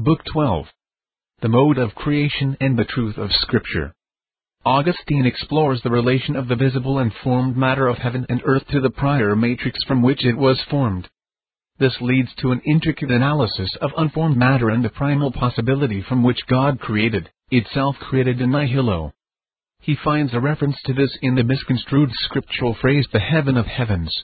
Book 12. The Mode of Creation and the Truth of Scripture. Augustine explores the relation of the visible and formed matter of heaven and earth to the prior matrix from which it was formed. This leads to an intricate analysis of unformed matter and the primal possibility from which God created, itself created in nihilo. He finds a reference to this in the misconstrued scriptural phrase the heaven of heavens.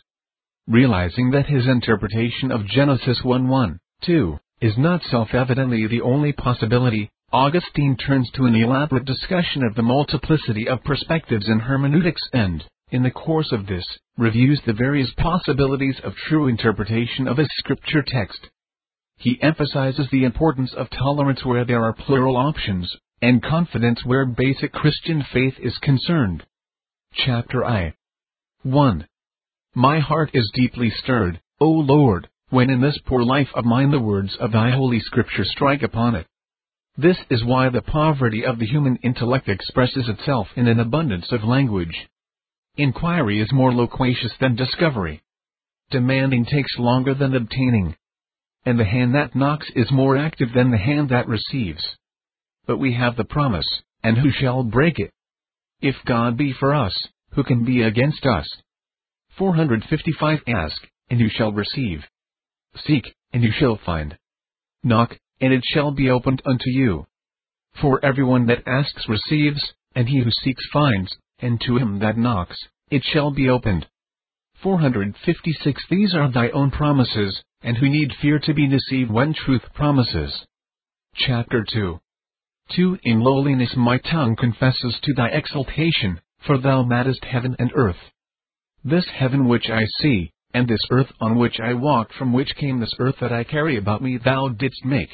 Realizing that his interpretation of Genesis 1 1, 2, is not self-evidently the only possibility, Augustine turns to an elaborate discussion of the multiplicity of perspectives in hermeneutics and, in the course of this, reviews the various possibilities of true interpretation of a scripture text. He emphasizes the importance of tolerance where there are plural options, and confidence where basic Christian faith is concerned. Chapter I 1. My heart is deeply stirred, O Lord, when in this poor life of mine the words of thy holy scripture strike upon it. This is why the poverty of the human intellect expresses itself in an abundance of language. Inquiry is more loquacious than discovery. Demanding takes longer than obtaining. And the hand that knocks is more active than the hand that receives. But we have the promise, and who shall break it? If God be for us, who can be against us? 455 Ask, and you shall receive. Seek, and you shall find. Knock, and it shall be opened unto you. For everyone that asks receives, and he who seeks finds, and to him that knocks, it shall be opened. 456 These are thy own promises, and who need fear to be deceived when truth promises. Chapter 2 2 In lowliness my tongue confesses to thy exaltation, for thou madest heaven and earth. This heaven which I see, and this earth on which I walk from which came this earth that I carry about me thou didst make.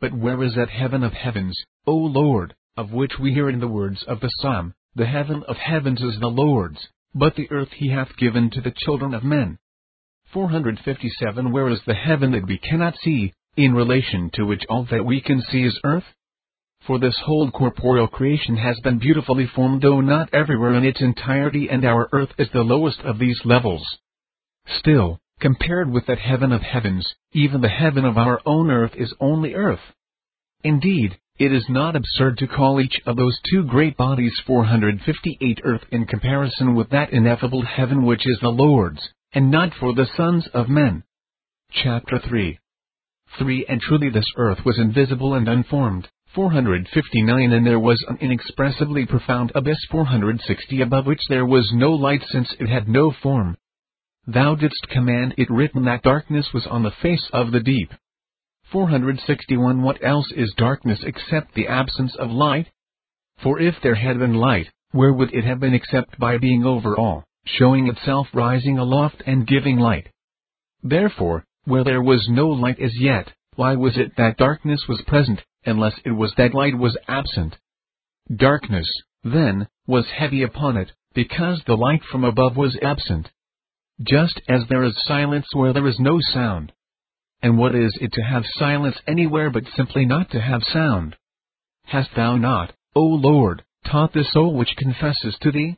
But where is that heaven of heavens, O Lord, of which we hear in the words of the psalm, The heaven of heavens is the Lord's, but the earth he hath given to the children of men. 457 Where is the heaven that we cannot see, in relation to which all that we can see is earth? For this whole corporeal creation has been beautifully formed though not everywhere in its entirety and our earth is the lowest of these levels. Still, compared with that heaven of heavens, even the heaven of our own earth is only earth. Indeed, it is not absurd to call each of those two great bodies 458 earth in comparison with that ineffable heaven which is the Lord's, and not for the sons of men. Chapter 3 3 And truly this earth was invisible and unformed, 459 And there was an inexpressibly profound abyss 460 above which there was no light since it had no form, Thou didst command it written that darkness was on the face of the deep. 461 What else is darkness except the absence of light? For if there had been light, where would it have been except by being over all, showing itself rising aloft and giving light? Therefore, where there was no light as yet, why was it that darkness was present, unless it was that light was absent? Darkness, then, was heavy upon it, because the light from above was absent just as there is silence where there is no sound. And what is it to have silence anywhere but simply not to have sound? Hast thou not, O Lord, taught the soul which confesses to thee?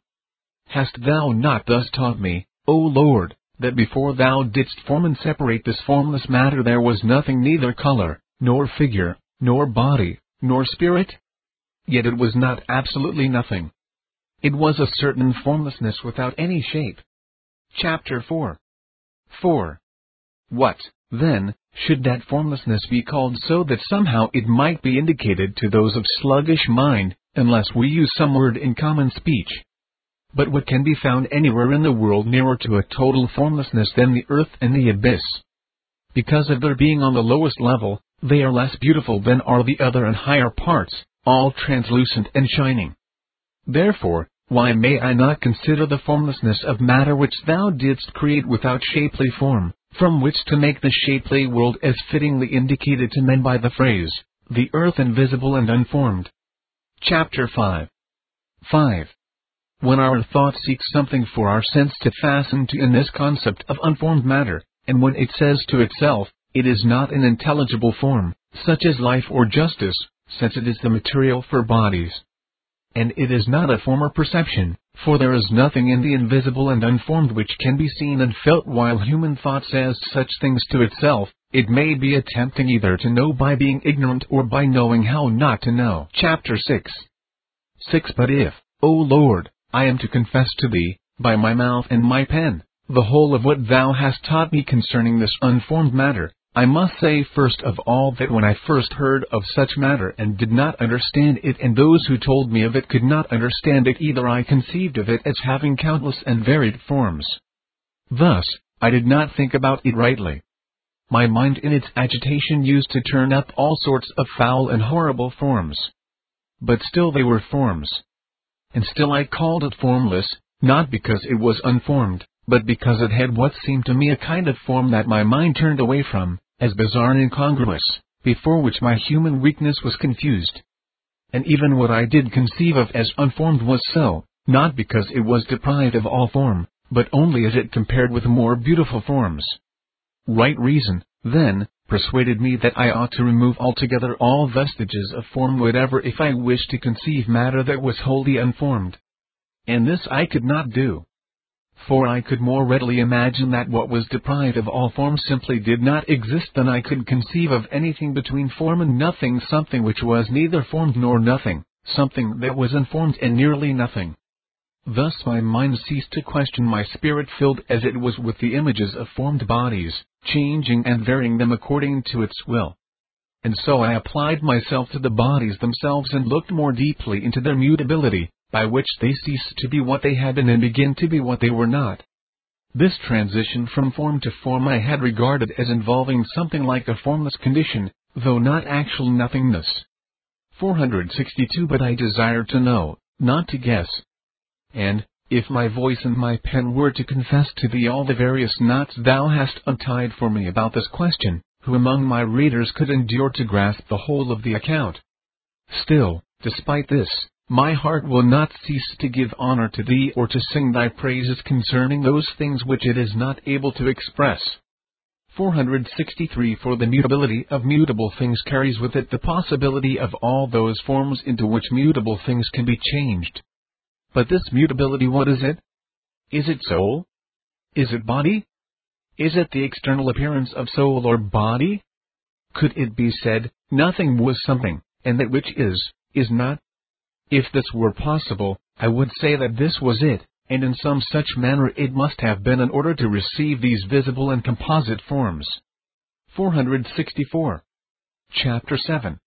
Hast thou not thus taught me, O Lord, that before thou didst form and separate this formless matter there was nothing neither color, nor figure, nor body, nor spirit? Yet it was not absolutely nothing. It was a certain formlessness without any shape, Chapter 4 4. What, then, should that formlessness be called so that somehow it might be indicated to those of sluggish mind, unless we use some word in common speech? But what can be found anywhere in the world nearer to a total formlessness than the earth and the abyss? Because of their being on the lowest level, they are less beautiful than are the other and higher parts, all translucent and shining. Therefore, why may I not consider the formlessness of matter which thou didst create without shapely form, from which to make the shapely world as fittingly indicated to men by the phrase, the earth invisible and unformed? Chapter 5 5. When our thought seeks something for our sense to fasten to in this concept of unformed matter, and when it says to itself, it is not an intelligible form, such as life or justice, since it is the material for bodies, and it is not a former perception, for there is nothing in the invisible and unformed which can be seen and felt while human thought says such things to itself, it may be attempting either to know by being ignorant or by knowing how not to know. Chapter 6 6 But if, O Lord, I am to confess to thee, by my mouth and my pen, the whole of what thou hast taught me concerning this unformed matter, I must say first of all that when I first heard of such matter and did not understand it and those who told me of it could not understand it either I conceived of it as having countless and varied forms. Thus, I did not think about it rightly. My mind in its agitation used to turn up all sorts of foul and horrible forms. But still they were forms. And still I called it formless, not because it was unformed, but because it had what seemed to me a kind of form that my mind turned away from, as bizarre and incongruous, before which my human weakness was confused. And even what I did conceive of as unformed was so, not because it was deprived of all form, but only as it compared with more beautiful forms. Right reason, then, persuaded me that I ought to remove altogether all vestiges of form whatever if I wished to conceive matter that was wholly unformed. And this I could not do for I could more readily imagine that what was deprived of all form simply did not exist than I could conceive of anything between form and nothing, something which was neither formed nor nothing, something that was unformed and nearly nothing. Thus my mind ceased to question my spirit filled as it was with the images of formed bodies, changing and varying them according to its will. And so I applied myself to the bodies themselves and looked more deeply into their mutability, by which they cease to be what they had been and begin to be what they were not. This transition from form to form I had regarded as involving something like a formless condition, though not actual nothingness. 462 But I desired to know, not to guess. And, if my voice and my pen were to confess to thee all the various knots thou hast untied for me about this question, who among my readers could endure to grasp the whole of the account? Still, despite this, my heart will not cease to give honor to thee or to sing thy praises concerning those things which it is not able to express. 463 For the mutability of mutable things carries with it the possibility of all those forms into which mutable things can be changed. But this mutability, what is it? Is it soul? Is it body? Is it the external appearance of soul or body? Could it be said, nothing was something, and that which is, is not? If this were possible, I would say that this was it, and in some such manner it must have been in order to receive these visible and composite forms. 464. Chapter 7.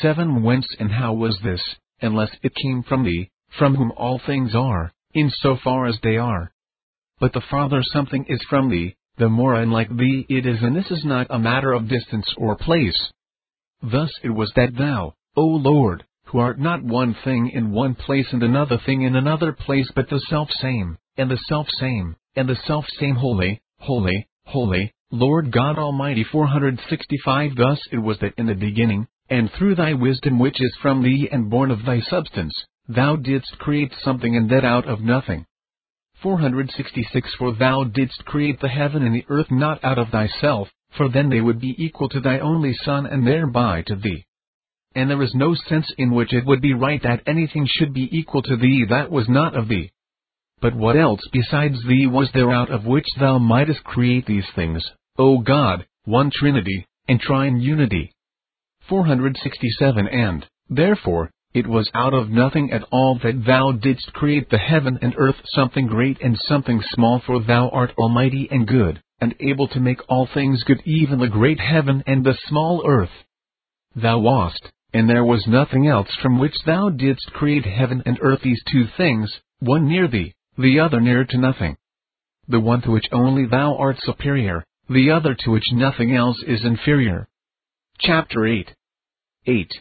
7 Whence and how was this, unless it came from thee, from whom all things are, in so far as they are? But the farther something is from thee, the more unlike thee it is, and this is not a matter of distance or place. Thus it was that thou, O Lord, who art not one thing in one place and another thing in another place, but the self same, and the self same, and the self same holy, holy, holy, Lord God Almighty 465 Thus it was that in the beginning, and through thy wisdom which is from thee and born of thy substance, thou didst create something and that out of nothing. 466 For thou didst create the heaven and the earth not out of thyself, for then they would be equal to thy only Son and thereby to thee and there is no sense in which it would be right that anything should be equal to thee that was not of thee. But what else besides thee was there out of which thou mightest create these things, O God, one Trinity, and Trine Unity? 467 And, therefore, it was out of nothing at all that thou didst create the heaven and earth something great and something small for thou art almighty and good, and able to make all things good even the great heaven and the small earth. Thou wast, and there was nothing else from which thou didst create heaven and earth these two things, one near thee, the other near to nothing. The one to which only thou art superior, the other to which nothing else is inferior. Chapter 8 8.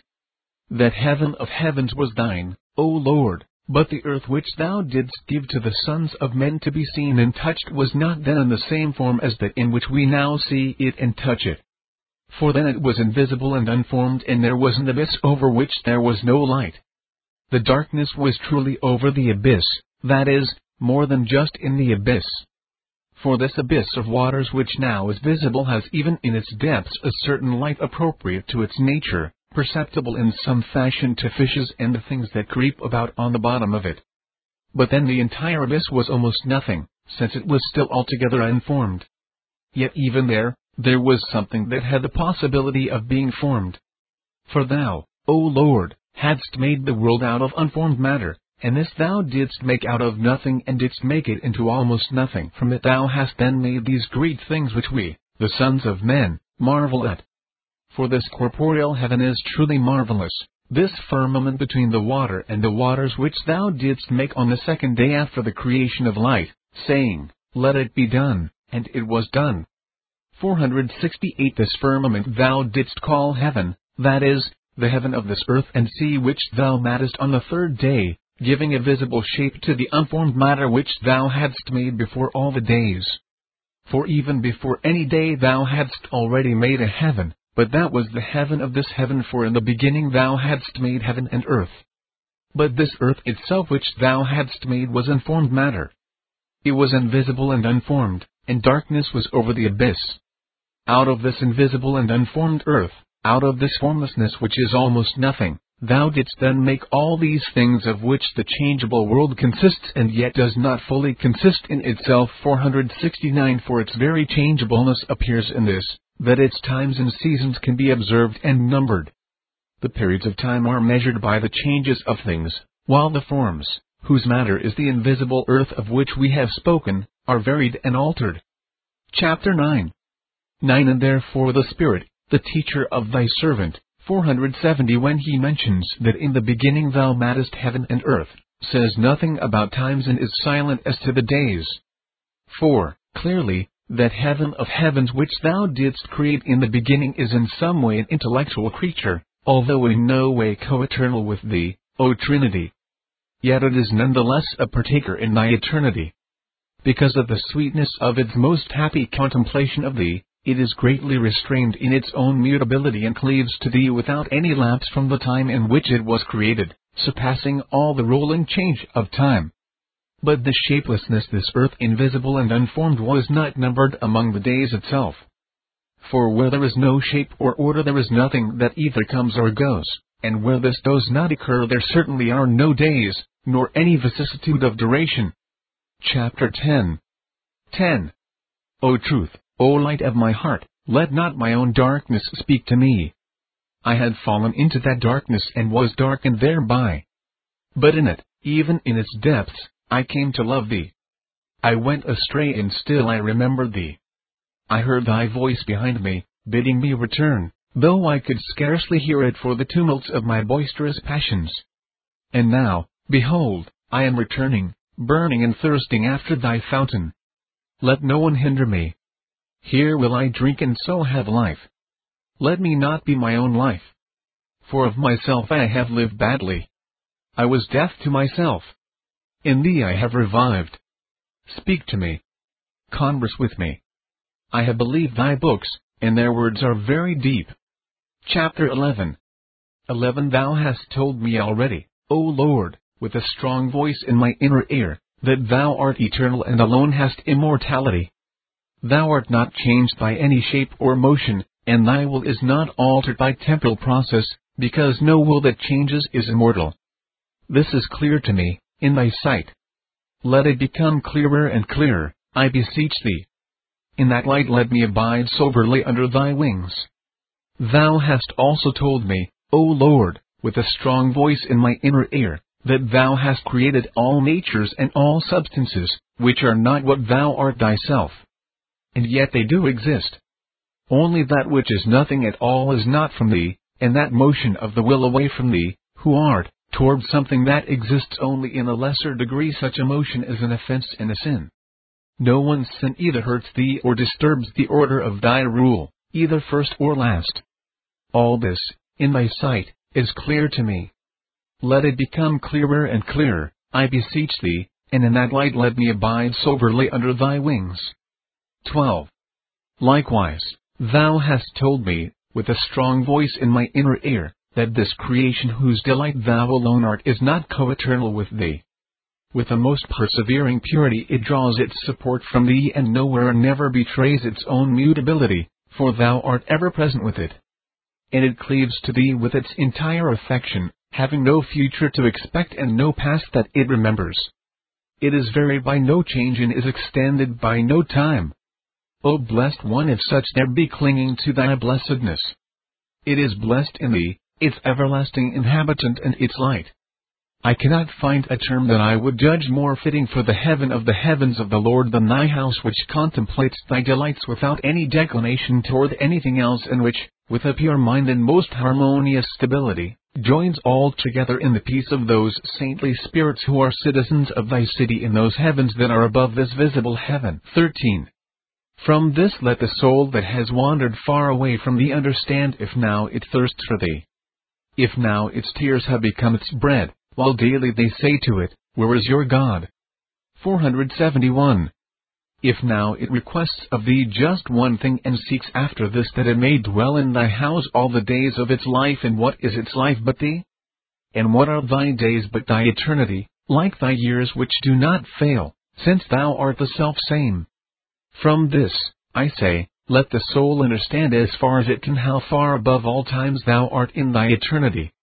That heaven of heavens was thine, O Lord, but the earth which thou didst give to the sons of men to be seen and touched was not then in the same form as that in which we now see it and touch it for then it was invisible and unformed and there was an abyss over which there was no light. The darkness was truly over the abyss, that is, more than just in the abyss. For this abyss of waters which now is visible has even in its depths a certain light appropriate to its nature, perceptible in some fashion to fishes and the things that creep about on the bottom of it. But then the entire abyss was almost nothing, since it was still altogether unformed. Yet even there, there was something that had the possibility of being formed. For thou, O Lord, hadst made the world out of unformed matter, and this thou didst make out of nothing and didst make it into almost nothing. From it thou hast then made these great things which we, the sons of men, marvel at. For this corporeal heaven is truly marvelous, this firmament between the water and the waters which thou didst make on the second day after the creation of light, saying, Let it be done, and it was done. 468 This firmament thou didst call heaven, that is, the heaven of this earth and sea which thou madest on the third day, giving a visible shape to the unformed matter which thou hadst made before all the days. For even before any day thou hadst already made a heaven, but that was the heaven of this heaven for in the beginning thou hadst made heaven and earth. But this earth itself which thou hadst made was unformed matter. It was invisible and unformed, and darkness was over the abyss. Out of this invisible and unformed earth, out of this formlessness which is almost nothing, thou didst then make all these things of which the changeable world consists and yet does not fully consist in itself. 469 For its very changeableness appears in this, that its times and seasons can be observed and numbered. The periods of time are measured by the changes of things, while the forms, whose matter is the invisible earth of which we have spoken, are varied and altered. Chapter 9 9 And therefore the Spirit, the teacher of thy servant, 470 When he mentions that in the beginning thou madest heaven and earth, says nothing about times and is silent as to the days. 4. Clearly, that heaven of heavens which thou didst create in the beginning is in some way an intellectual creature, although in no way co-eternal with thee, O Trinity. Yet it is none the less a partaker in thy eternity. Because of the sweetness of its most happy contemplation of thee, it is greatly restrained in its own mutability and cleaves to thee without any lapse from the time in which it was created, surpassing all the rolling change of time. But the shapelessness this earth invisible and unformed was not numbered among the days itself. For where there is no shape or order there is nothing that either comes or goes, and where this does not occur there certainly are no days, nor any vicissitude of duration. Chapter 10 10. O truth, O light of my heart, let not my own darkness speak to me. I had fallen into that darkness and was darkened thereby. But in it, even in its depths, I came to love thee. I went astray and still I remembered thee. I heard thy voice behind me, bidding me return, though I could scarcely hear it for the tumults of my boisterous passions. And now, behold, I am returning, burning and thirsting after thy fountain. Let no one hinder me. Here will I drink and so have life. Let me not be my own life. For of myself I have lived badly. I was death to myself. In thee I have revived. Speak to me. Converse with me. I have believed thy books, and their words are very deep. Chapter 11 11 Thou hast told me already, O Lord, with a strong voice in my inner ear, that thou art eternal and alone hast immortality. Thou art not changed by any shape or motion, and thy will is not altered by temporal process, because no will that changes is immortal. This is clear to me, in thy sight. Let it become clearer and clearer, I beseech thee. In that light let me abide soberly under thy wings. Thou hast also told me, O Lord, with a strong voice in my inner ear, that thou hast created all natures and all substances, which are not what thou art thyself. And yet they do exist. Only that which is nothing at all is not from thee, and that motion of the will away from thee, who art, toward something that exists only in a lesser degree such emotion is an offense and a sin. No one's sin either hurts thee or disturbs the order of thy rule, either first or last. All this, in thy sight, is clear to me. Let it become clearer and clearer, I beseech thee, and in that light let me abide soberly under thy wings. 12. Likewise, thou hast told me, with a strong voice in my inner ear, that this creation whose delight thou alone art is not co-eternal with thee. With a most persevering purity it draws its support from thee and nowhere and never betrays its own mutability, for thou art ever present with it. And it cleaves to thee with its entire affection, having no future to expect and no past that it remembers. It is varied by no change and is extended by no time. O blessed one if such there be clinging to thy blessedness. It is blessed in thee, its everlasting inhabitant and its light. I cannot find a term that I would judge more fitting for the heaven of the heavens of the Lord than thy house which contemplates thy delights without any declination toward anything else and which, with a pure mind and most harmonious stability, joins all together in the peace of those saintly spirits who are citizens of thy city in those heavens that are above this visible heaven. 13. From this let the soul that has wandered far away from thee understand if now it thirsts for thee. If now its tears have become its bread, while daily they say to it, Where is your God? 471. If now it requests of thee just one thing and seeks after this that it may dwell in thy house all the days of its life, and what is its life but thee? And what are thy days but thy eternity, like thy years which do not fail, since thou art the self same? From this, I say, let the soul understand as far as it can how far above all times thou art in thy eternity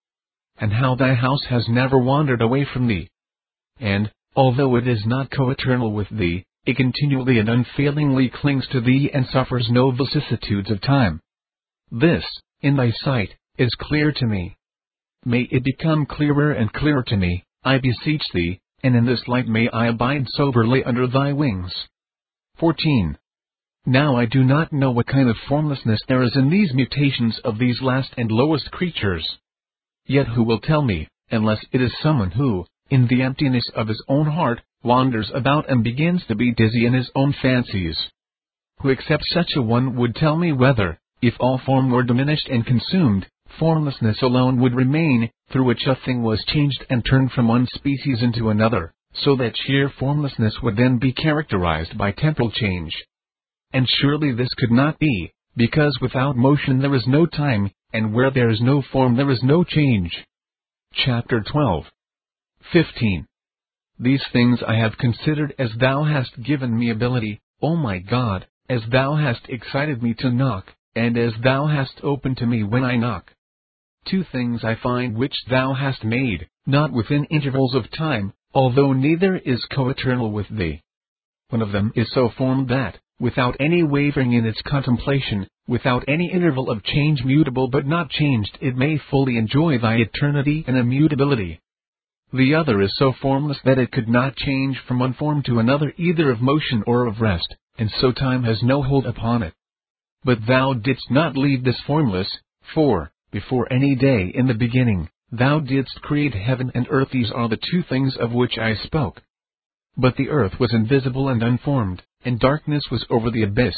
and how thy house has never wandered away from thee. And, although it is not co-eternal with thee, it continually and unfailingly clings to thee and suffers no vicissitudes of time. This, in thy sight, is clear to me. May it become clearer and clearer to me, I beseech thee, and in this light may I abide soberly under thy wings. 14. Now I do not know what kind of formlessness there is in these mutations of these last and lowest creatures. Yet who will tell me, unless it is someone who, in the emptiness of his own heart, wanders about and begins to be dizzy in his own fancies? Who except such a one would tell me whether, if all form were diminished and consumed, formlessness alone would remain, through which a thing was changed and turned from one species into another, so that sheer formlessness would then be characterized by temporal change. And surely this could not be, because without motion there is no time, and where there is no form there is no change. Chapter 12 15. These things I have considered as thou hast given me ability, O my God, as thou hast excited me to knock, and as thou hast opened to me when I knock. Two things I find which thou hast made, not within intervals of time, although neither is coeternal with thee. One of them is so formed that, without any wavering in its contemplation, without any interval of change mutable but not changed, it may fully enjoy thy eternity and immutability. The other is so formless that it could not change from one form to another either of motion or of rest, and so time has no hold upon it. But thou didst not leave this formless, for, before any day in the beginning, thou didst create heaven and earth. These are the two things of which I spoke. But the earth was invisible and unformed, and darkness was over the abyss.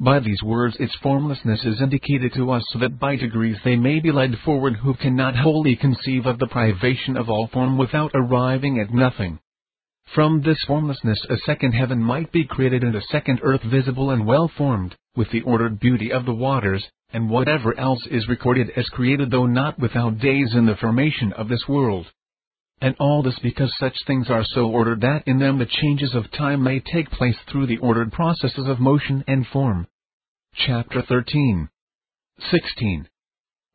By these words its formlessness is indicated to us so that by degrees they may be led forward who cannot wholly conceive of the privation of all form without arriving at nothing. From this formlessness a second heaven might be created and a second earth visible and well formed, with the ordered beauty of the waters, and whatever else is recorded as created though not without days in the formation of this world. And all this because such things are so ordered that in them the changes of time may take place through the ordered processes of motion and form. Chapter 13 16.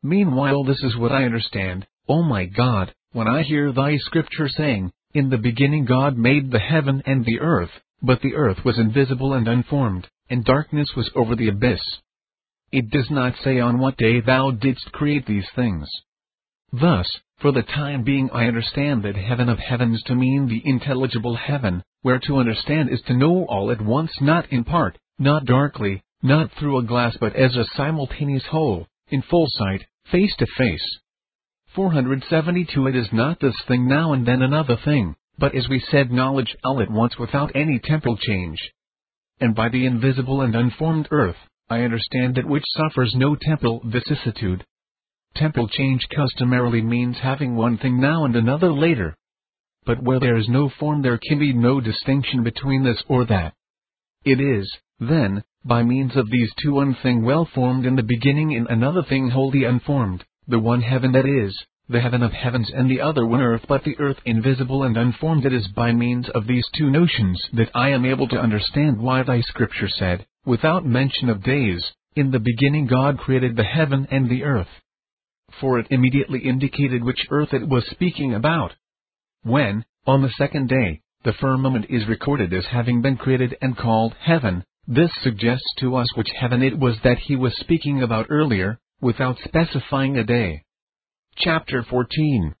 Meanwhile this is what I understand, O my God, when I hear thy scripture saying, In the beginning God made the heaven and the earth, but the earth was invisible and unformed, and darkness was over the abyss. It does not say on what day thou didst create these things. Thus, for the time being I understand that heaven of heavens to mean the intelligible heaven, where to understand is to know all at once not in part, not darkly, not through a glass but as a simultaneous whole, in full sight, face to face. 472 It is not this thing now and then another thing, but as we said knowledge all at once without any temporal change. And by the invisible and unformed earth, I understand that which suffers no temporal vicissitude, Temporal change customarily means having one thing now and another later. But where there is no form there can be no distinction between this or that. It is, then, by means of these two one thing well formed in the beginning and another thing wholly unformed, the one heaven that is, the heaven of heavens and the other one earth but the earth invisible and unformed it is by means of these two notions that I am able to understand why thy scripture said, without mention of days, in the beginning God created the heaven and the earth for it immediately indicated which earth it was speaking about. When, on the second day, the firmament is recorded as having been created and called heaven, This suggests to us which heaven it was that he was speaking about earlier, without specifying a day. Chapter 14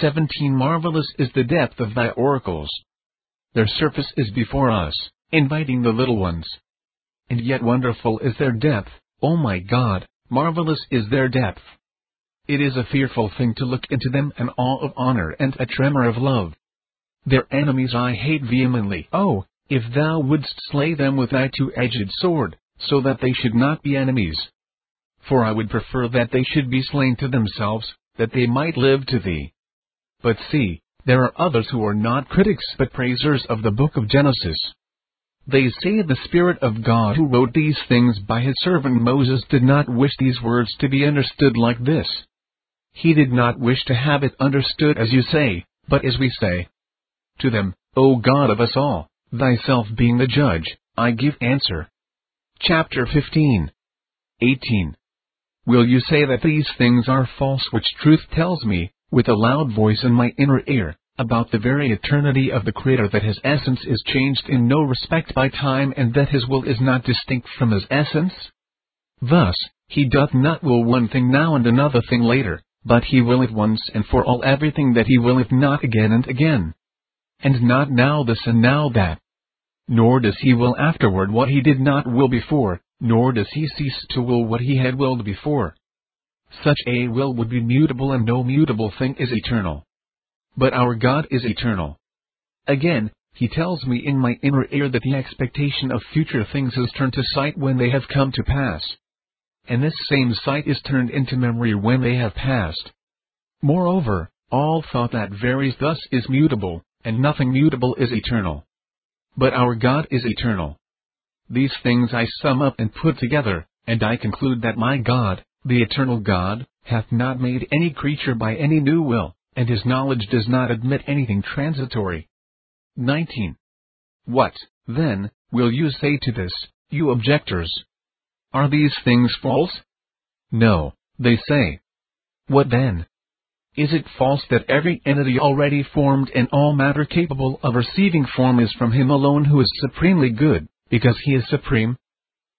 17 Marvelous is the depth of thy oracles. Their surface is before us, inviting the little ones. And yet wonderful is their depth, O my God, marvelous is their depth. It is a fearful thing to look into them an awe of honor and a tremor of love. Their enemies I hate vehemently. Oh, if thou wouldst slay them with thy two-edged sword, so that they should not be enemies. For I would prefer that they should be slain to themselves, that they might live to thee. But see, there are others who are not critics but praisers of the book of Genesis. They say the Spirit of God who wrote these things by his servant Moses did not wish these words to be understood like this. He did not wish to have it understood as you say, but as we say. To them, O God of us all, thyself being the judge, I give answer. Chapter 15 18. Will you say that these things are false which truth tells me, with a loud voice in my inner ear, about the very eternity of the Creator that his essence is changed in no respect by time and that his will is not distinct from his essence? Thus, he doth not will one thing now and another thing later, but he willeth once and for all everything that he willeth not again and again. And not now this and now that. Nor does he will afterward what he did not will before, nor does he cease to will what he had willed before. Such a will would be mutable and no mutable thing is eternal. But our God is eternal. Again, he tells me in my inner ear that the expectation of future things is turned to sight when they have come to pass. And this same sight is turned into memory when they have passed. Moreover, all thought that varies thus is mutable, and nothing mutable is eternal. But our God is eternal. These things I sum up and put together, and I conclude that my God, the eternal God, hath not made any creature by any new will, and his knowledge does not admit anything transitory. 19. What, then, will you say to this, you objectors? Are these things false? No, they say. What then? Is it false that every entity already formed and all matter capable of receiving form is from Him alone who is supremely good, because He is supreme?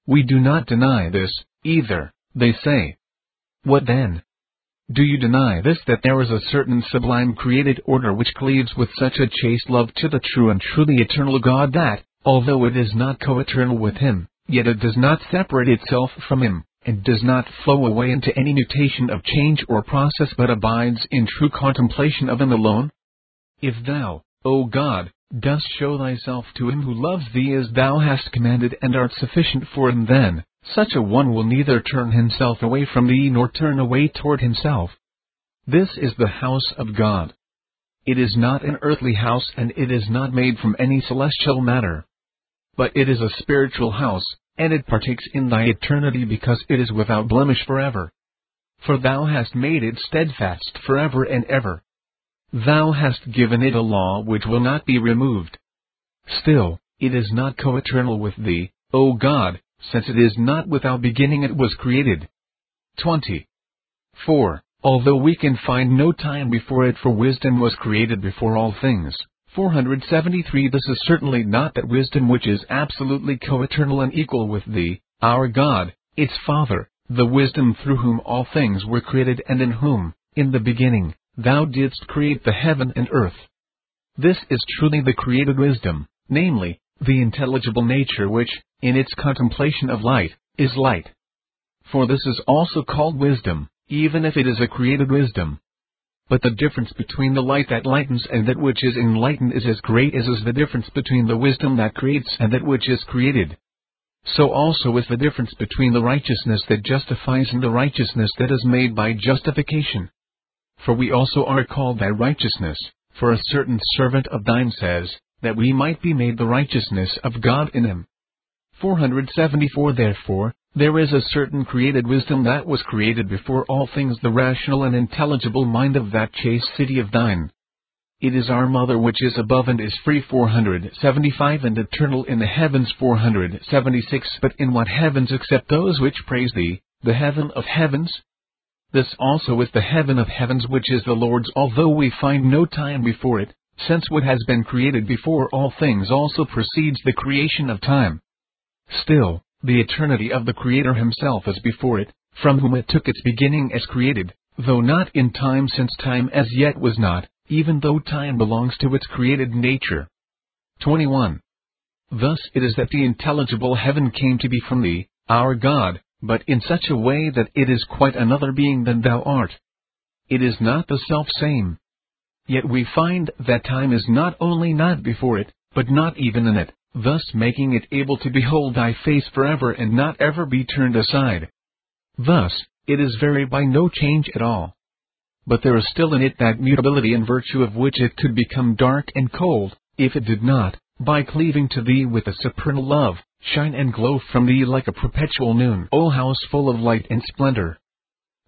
We do not deny this, either, they say. What then? Do you deny this that there is a certain sublime created order which cleaves with such a chaste love to the true and truly eternal God that, although it is not co-eternal with Him, yet it does not separate itself from Him, and does not flow away into any mutation of change or process but abides in true contemplation of Him alone? If thou, O God, dost show thyself to him who loves thee as thou hast commanded and art sufficient for him then, such a one will neither turn himself away from thee nor turn away toward himself. This is the house of God. It is not an earthly house and it is not made from any celestial matter. But it is a spiritual house, and it partakes in thy eternity because it is without blemish forever. For thou hast made it steadfast forever and ever. Thou hast given it a law which will not be removed. Still, it is not co-eternal with thee, O God, since it is not without beginning it was created. 20. 4. Although we can find no time before it for wisdom was created before all things. 473 This is certainly not that wisdom which is absolutely co-eternal and equal with thee, our God, its Father, the wisdom through whom all things were created and in whom, in the beginning, thou didst create the heaven and earth. This is truly the created wisdom, namely, the intelligible nature which, in its contemplation of light, is light. For this is also called wisdom, even if it is a created wisdom. But the difference between the light that lightens and that which is enlightened is as great as is the difference between the wisdom that creates and that which is created. So also is the difference between the righteousness that justifies and the righteousness that is made by justification. For we also are called thy righteousness, for a certain servant of thine says, that we might be made the righteousness of God in him. 474 Therefore, there is a certain created wisdom that was created before all things the rational and intelligible mind of that chaste city of thine. It is our mother which is above and is free 475 and eternal in the heavens 476 But in what heavens except those which praise thee, the heaven of heavens? This also is the heaven of heavens which is the Lord's although we find no time before it, since what has been created before all things also precedes the creation of time. Still, the eternity of the Creator Himself is before it, from whom it took its beginning as created, though not in time since time as yet was not, even though time belongs to its created nature. 21. Thus it is that the intelligible heaven came to be from thee, our God, but in such a way that it is quite another being than thou art. It is not the self same. Yet we find that time is not only not before it, but not even in it, thus making it able to behold thy face forever and not ever be turned aside. Thus, it is varied by no change at all. But there is still in it that mutability in virtue of which it could become dark and cold, if it did not, by cleaving to thee with a supernal love, shine and glow from thee like a perpetual noon. O house full of light and splendor!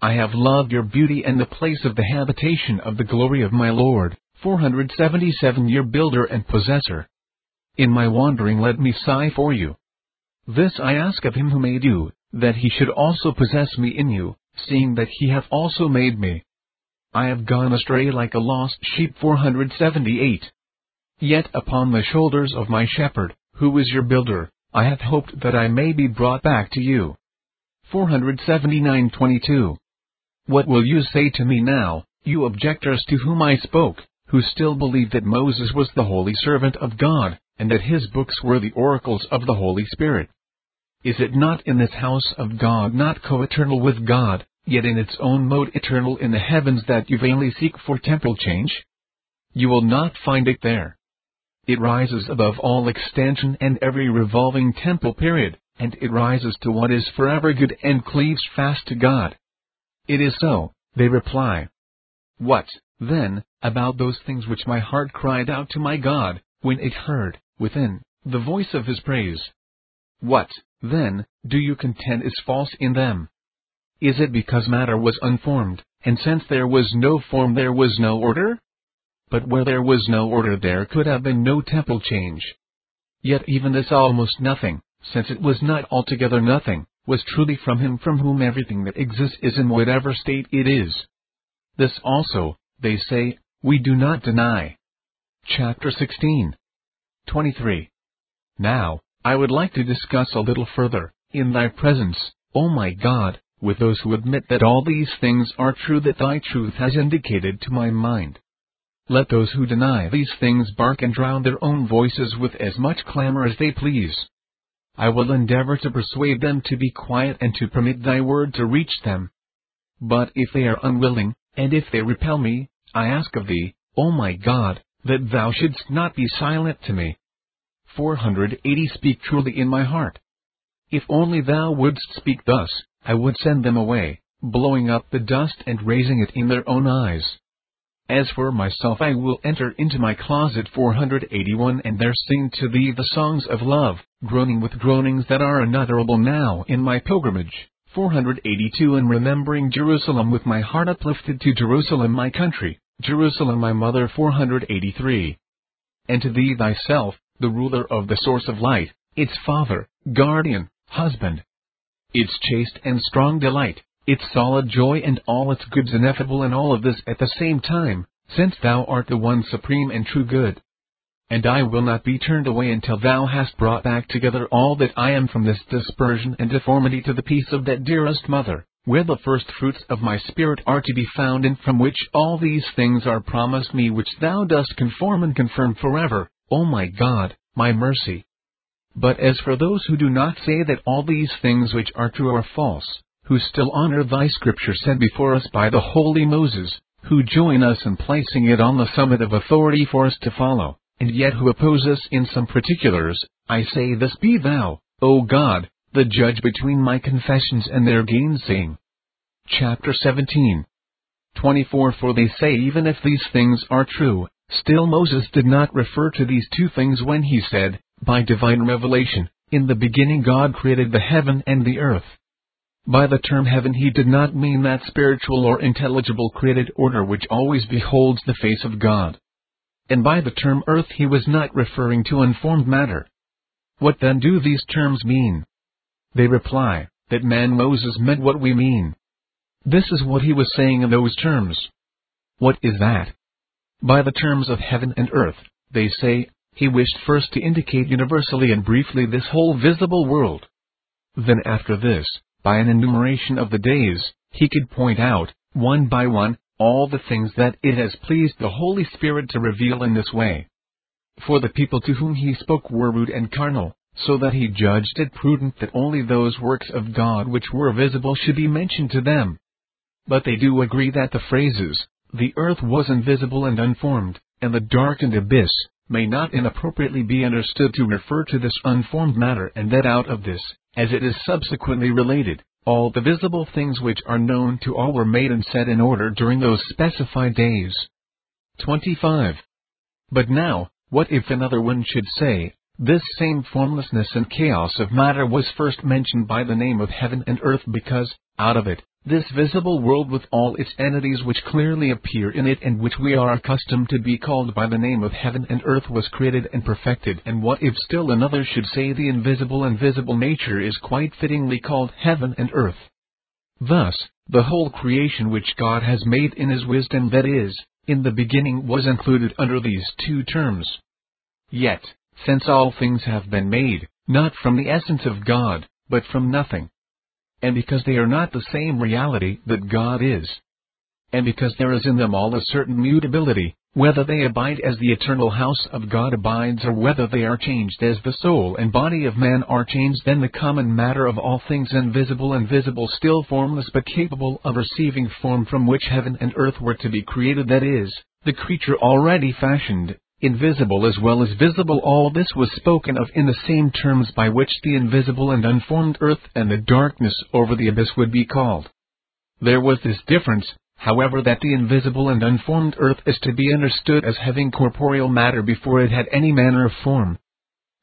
I have loved your beauty and the place of the habitation of the glory of my Lord, 477 year builder and possessor. In my wandering let me sigh for you. This I ask of him who made you, that he should also possess me in you, seeing that he hath also made me. I have gone astray like a lost sheep 478. Yet upon the shoulders of my shepherd, who is your builder, I have hoped that I may be brought back to you. 479.22. What will you say to me now, you objectors to whom I spoke, who still believe that Moses was the holy servant of God, and that his books were the oracles of the Holy Spirit? Is it not in this house of God not co-eternal with God, yet in its own mode eternal in the heavens that you vainly seek for temporal change? You will not find it there. It rises above all extension and every revolving temporal period, and it rises to what is forever good and cleaves fast to God. It is so, they reply. What, then, about those things which my heart cried out to my God, when it heard, within, the voice of his praise? What, then, do you contend is false in them? Is it because matter was unformed, and since there was no form there was no order? But where there was no order there could have been no temporal change. Yet even this almost nothing, since it was not altogether nothing, was truly from him from whom everything that exists is in whatever state it is. This also, they say, we do not deny. Chapter 16 23. Now, I would like to discuss a little further, in thy presence, O my God, with those who admit that all these things are true that thy truth has indicated to my mind. Let those who deny these things bark and drown their own voices with as much clamor as they please. I will endeavor to persuade them to be quiet and to permit thy word to reach them. But if they are unwilling, and if they repel me, I ask of thee, O my God, that thou shouldst not be silent to me. 480 Speak truly in my heart. If only thou wouldst speak thus, I would send them away, blowing up the dust and raising it in their own eyes. As for myself, I will enter into my closet 481 and there sing to thee the songs of love, groaning with groanings that are unutterable now in my pilgrimage. 482 And remembering Jerusalem with my heart uplifted to Jerusalem my country, Jerusalem my mother 483. And to thee thyself, the ruler of the source of light, its father, guardian, husband, its chaste and strong delight, its solid joy and all its goods ineffable and all of this at the same time, since thou art the one supreme and true good. And I will not be turned away until thou hast brought back together all that I am from this dispersion and deformity to the peace of that dearest mother, where the first fruits of my spirit are to be found and from which all these things are promised me which thou dost conform and confirm forever, O my God, my mercy. But as for those who do not say that all these things which are true are false, who still honor thy scripture said before us by the holy Moses, who join us in placing it on the summit of authority for us to follow, and yet who oppose us in some particulars, I say this be thou, O God, the judge between my confessions and their gainsaying. Chapter 17 24 For they say even if these things are true, Still Moses did not refer to these two things when he said, by divine revelation, in the beginning God created the heaven and the earth. By the term heaven he did not mean that spiritual or intelligible created order which always beholds the face of God. And by the term earth he was not referring to unformed matter. What then do these terms mean? They reply, that man Moses meant what we mean. This is what he was saying in those terms. What is that? By the terms of heaven and earth, they say, he wished first to indicate universally and briefly this whole visible world. Then after this, by an enumeration of the days, he could point out, one by one, all the things that it has pleased the Holy Spirit to reveal in this way. For the people to whom he spoke were rude and carnal, so that he judged it prudent that only those works of God which were visible should be mentioned to them. But they do agree that the phrases, the earth was invisible and unformed, and the darkened abyss, may not inappropriately be understood to refer to this unformed matter and that out of this, as it is subsequently related, all the visible things which are known to all were made and set in order during those specified days. 25. But now, what if another one should say, this same formlessness and chaos of matter was first mentioned by the name of heaven and earth because, out of it, this visible world with all its entities which clearly appear in it and which we are accustomed to be called by the name of heaven and earth was created and perfected and what if still another should say the invisible and visible nature is quite fittingly called heaven and earth. Thus, the whole creation which God has made in his wisdom that is, in the beginning was included under these two terms. Yet, since all things have been made, not from the essence of God, but from nothing. And because they are not the same reality that God is. And because there is in them all a certain mutability, whether they abide as the eternal house of God abides or whether they are changed as the soul and body of man are changed then the common matter of all things invisible and visible still formless but capable of receiving form from which heaven and earth were to be created that is, the creature already fashioned, invisible as well as visible all this was spoken of in the same terms by which the invisible and unformed earth and the darkness over the abyss would be called. There was this difference, however that the invisible and unformed earth is to be understood as having corporeal matter before it had any manner of form.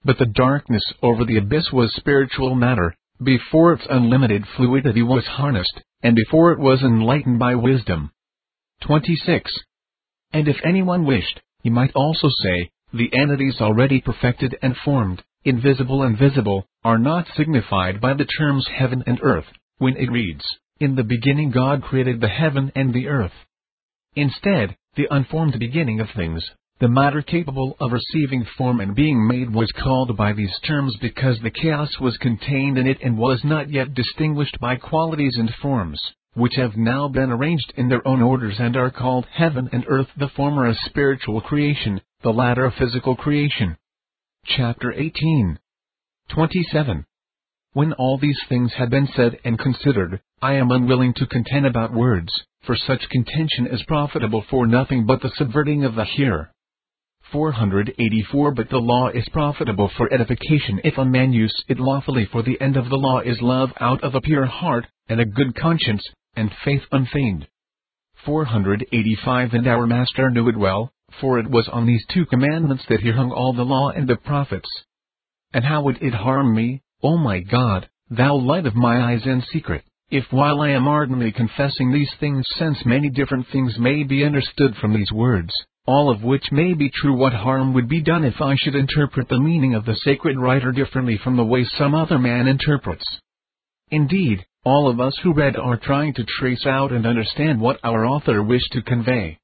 But the darkness over the abyss was spiritual matter, before its unlimited fluidity was harnessed, and before it was enlightened by wisdom. 26. And if anyone wished, he might also say, the entities already perfected and formed, invisible and visible, are not signified by the terms heaven and earth, when it reads, In the beginning God created the heaven and the earth. Instead, the unformed beginning of things, the matter capable of receiving form and being made was called by these terms because the chaos was contained in it and was not yet distinguished by qualities and forms which have now been arranged in their own orders and are called heaven and earth, the former a spiritual creation, the latter a physical creation. Chapter 18 27. When all these things had been said and considered, I am unwilling to contend about words, for such contention is profitable for nothing but the subverting of the hearer. 484 But the law is profitable for edification if a man use it lawfully for the end of the law is love out of a pure heart, and a good conscience, and faith unfeigned. 485 And our Master knew it well, for it was on these two commandments that he hung all the law and the prophets. And how would it harm me, O my God, thou light of my eyes and secret, if while I am ardently confessing these things since many different things may be understood from these words, all of which may be true what harm would be done if I should interpret the meaning of the sacred writer differently from the way some other man interprets. Indeed, all of us who read are trying to trace out and understand what our author wished to convey.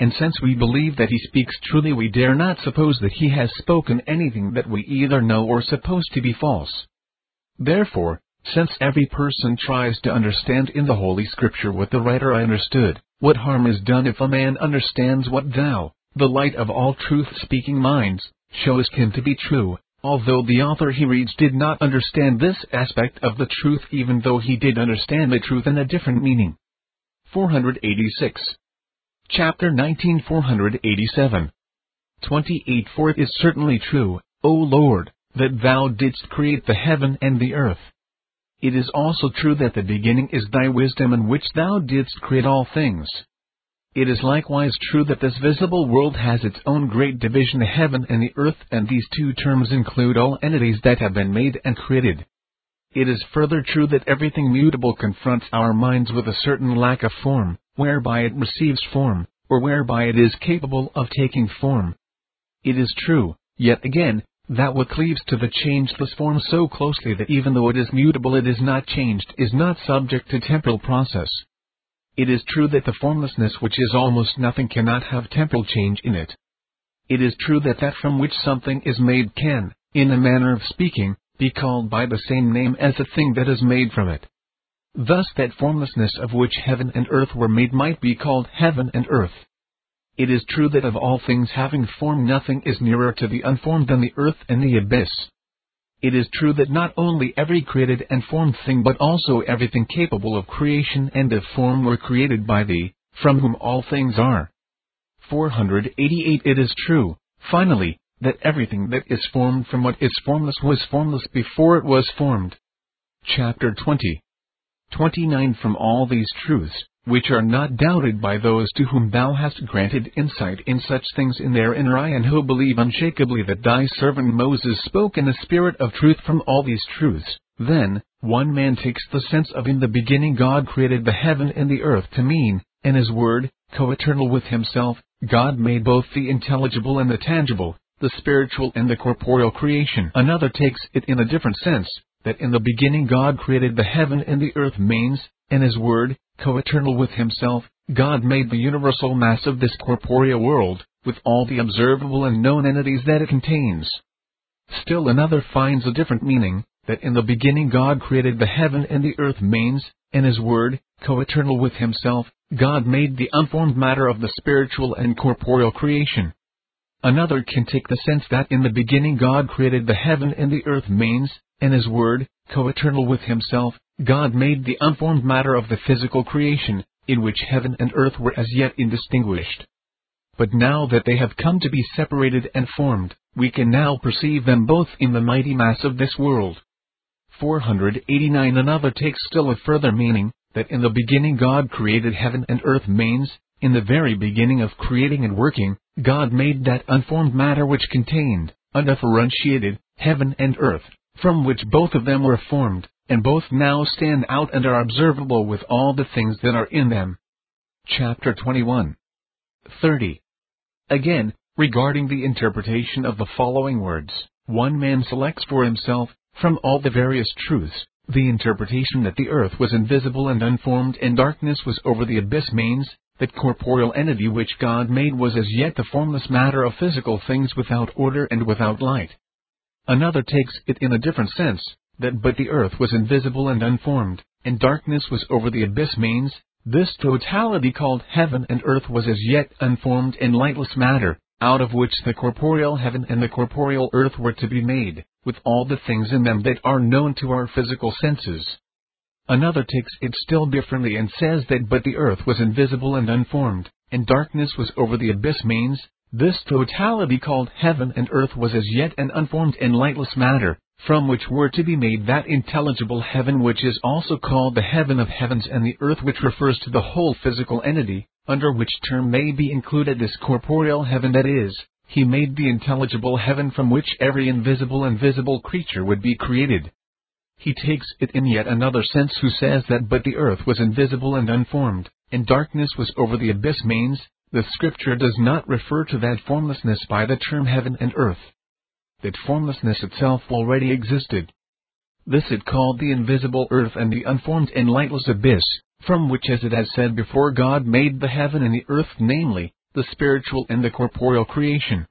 And since we believe that he speaks truly, we dare not suppose that he has spoken anything that we either know or suppose to be false. Therefore, since every person tries to understand in the Holy Scripture what the writer understood, what harm is done if a man understands what thou, the light of all truth speaking minds, showest him to be true, although the author he reads did not understand this aspect of the truth even though he did understand the truth in a different meaning. 486. Chapter 19 487. 28 For it is certainly true, O Lord, that thou didst create the heaven and the earth. It is also true that the beginning is thy wisdom in which thou didst create all things. It is likewise true that this visible world has its own great division the heaven and the earth and these two terms include all entities that have been made and created. It is further true that everything mutable confronts our minds with a certain lack of form, whereby it receives form, or whereby it is capable of taking form. It is true, yet again, that what cleaves to the changeless form so closely that even though it is mutable it is not changed is not subject to temporal process. It is true that the formlessness which is almost nothing cannot have temporal change in it. It is true that that from which something is made can, in a manner of speaking, be called by the same name as the thing that is made from it. Thus that formlessness of which heaven and earth were made might be called heaven and earth. It is true that of all things having form nothing is nearer to the unformed than the earth and the abyss. It is true that not only every created and formed thing but also everything capable of creation and of form were created by thee, from whom all things are. 488 It is true, finally, that everything that is formed from what is formless was formless before it was formed. Chapter 20 29 From all these truths, which are not doubted by those to whom thou hast granted insight in such things in their inner eye and who believe unshakably that thy servant Moses spoke in the spirit of truth from all these truths, then, one man takes the sense of in the beginning God created the heaven and the earth to mean, in his word, co-eternal with himself, God made both the intelligible and the tangible, the spiritual and the corporeal creation. Another takes it in a different sense, that in the beginning God created the heaven and the earth means, and his word, co-eternal with himself, God made the universal mass of this corporeal world, with all the observable and known entities that it contains. Still another finds a different meaning, that in the beginning God created the heaven and the earth means, and his word, co-eternal with himself, God made the unformed matter of the spiritual and corporeal creation. Another can take the sense that in the beginning God created the heaven and the earth means, and his word, co-eternal with himself, God made the unformed matter of the physical creation, in which heaven and earth were as yet indistinguished. But now that they have come to be separated and formed, we can now perceive them both in the mighty mass of this world. 489 Another takes still a further meaning, that in the beginning God created heaven and earth means, in the very beginning of creating and working, God made that unformed matter which contained, undifferentiated, heaven and earth, from which both of them were formed, and both now stand out and are observable with all the things that are in them. Chapter 21 30. Again, regarding the interpretation of the following words, one man selects for himself, from all the various truths, the interpretation that the earth was invisible and unformed and darkness was over the abyss means, that corporeal entity which God made was as yet the formless matter of physical things without order and without light. Another takes it in a different sense, that but the earth was invisible and unformed, and darkness was over the abyss means, this totality called heaven and earth was as yet unformed and lightless matter, out of which the corporeal heaven and the corporeal earth were to be made, with all the things in them that are known to our physical senses. Another takes it still differently and says that but the earth was invisible and unformed, and darkness was over the abyss means, this totality called heaven and earth was as yet an unformed and lightless matter, from which were to be made that intelligible heaven which is also called the heaven of heavens and the earth which refers to the whole physical entity, under which term may be included this corporeal heaven that is, he made the intelligible heaven from which every invisible and visible creature would be created. He takes it in yet another sense who says that but the earth was invisible and unformed, and darkness was over the abyss means, the scripture does not refer to that formlessness by the term heaven and earth. That formlessness itself already existed. This it called the invisible earth and the unformed and lightless abyss, from which as it has said before God made the heaven and the earth namely, the spiritual and the corporeal creation.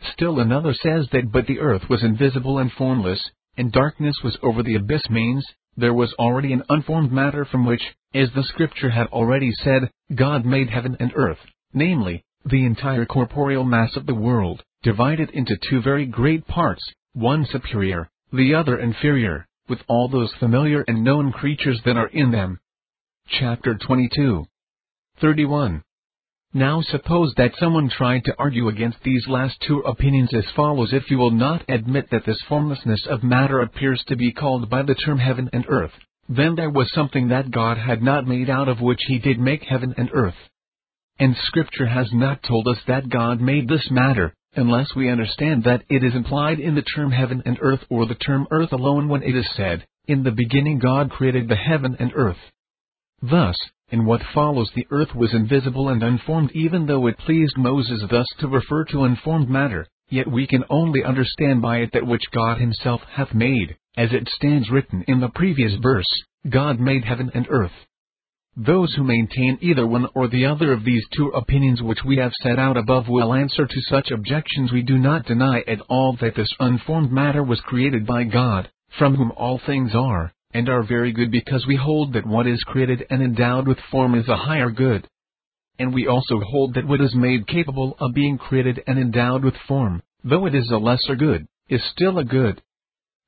Still another says that but the earth was invisible and formless, and darkness was over the abyss means, there was already an unformed matter from which, as the scripture had already said, God made heaven and earth namely, the entire corporeal mass of the world, divided into two very great parts, one superior, the other inferior, with all those familiar and known creatures that are in them. Chapter 22 31. Now suppose that someone tried to argue against these last two opinions as follows If you will not admit that this formlessness of matter appears to be called by the term heaven and earth, then there was something that God had not made out of which he did make heaven and earth. And Scripture has not told us that God made this matter, unless we understand that it is implied in the term heaven and earth or the term earth alone when it is said, In the beginning God created the heaven and earth. Thus, in what follows the earth was invisible and unformed even though it pleased Moses thus to refer to unformed matter, yet we can only understand by it that which God himself hath made, as it stands written in the previous verse, God made heaven and earth. Those who maintain either one or the other of these two opinions which we have set out above will answer to such objections we do not deny at all that this unformed matter was created by God, from whom all things are, and are very good because we hold that what is created and endowed with form is a higher good. And we also hold that what is made capable of being created and endowed with form, though it is a lesser good, is still a good.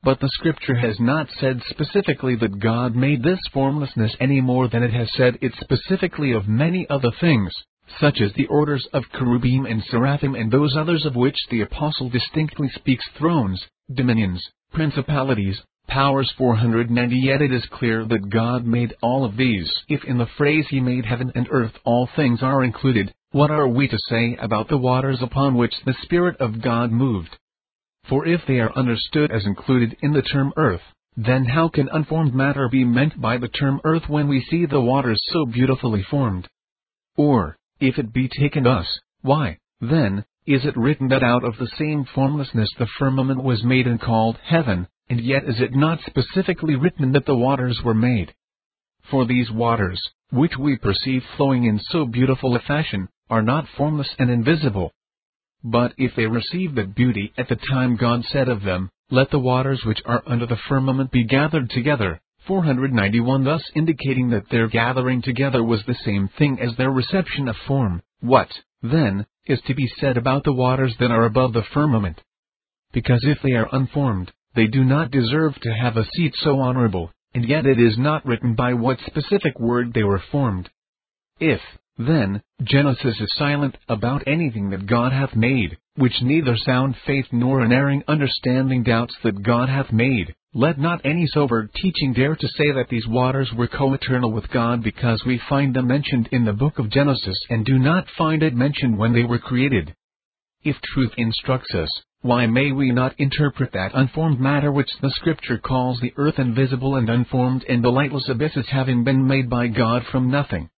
But the scripture has not said specifically that God made this formlessness any more than it has said it specifically of many other things, such as the orders of cherubim and seraphim and those others of which the apostle distinctly speaks thrones, dominions, principalities, powers 490 Yet it is clear that God made all of these. If in the phrase He made heaven and earth all things are included, what are we to say about the waters upon which the Spirit of God moved? For if they are understood as included in the term earth, then how can unformed matter be meant by the term earth when we see the waters so beautifully formed? Or, if it be taken thus, why, then, is it written that out of the same formlessness the firmament was made and called heaven, and yet is it not specifically written that the waters were made? For these waters, which we perceive flowing in so beautiful a fashion, are not formless and invisible, but if they received that beauty at the time God said of them, Let the waters which are under the firmament be gathered together, 491 thus indicating that their gathering together was the same thing as their reception of form, what, then, is to be said about the waters that are above the firmament? Because if they are unformed, they do not deserve to have a seat so honorable, and yet it is not written by what specific word they were formed. If, then, Genesis is silent about anything that God hath made, which neither sound faith nor unerring understanding doubts that God hath made. Let not any sober teaching dare to say that these waters were co-eternal with God because we find them mentioned in the book of Genesis and do not find it mentioned when they were created. If truth instructs us, why may we not interpret that unformed matter which the scripture calls the earth invisible and unformed and the lightless abyss as having been made by God from nothing?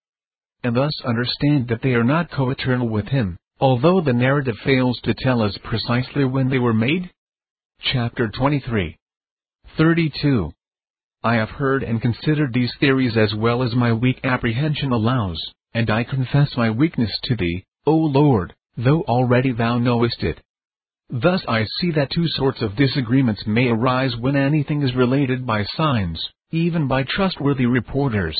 And thus understand that they are not co-eternal with him, although the narrative fails to tell us precisely when they were made? Chapter 23 32. I have heard and considered these theories as well as my weak apprehension allows, and I confess my weakness to thee, O Lord, though already thou knowest it. Thus I see that two sorts of disagreements may arise when anything is related by signs, even by trustworthy reporters.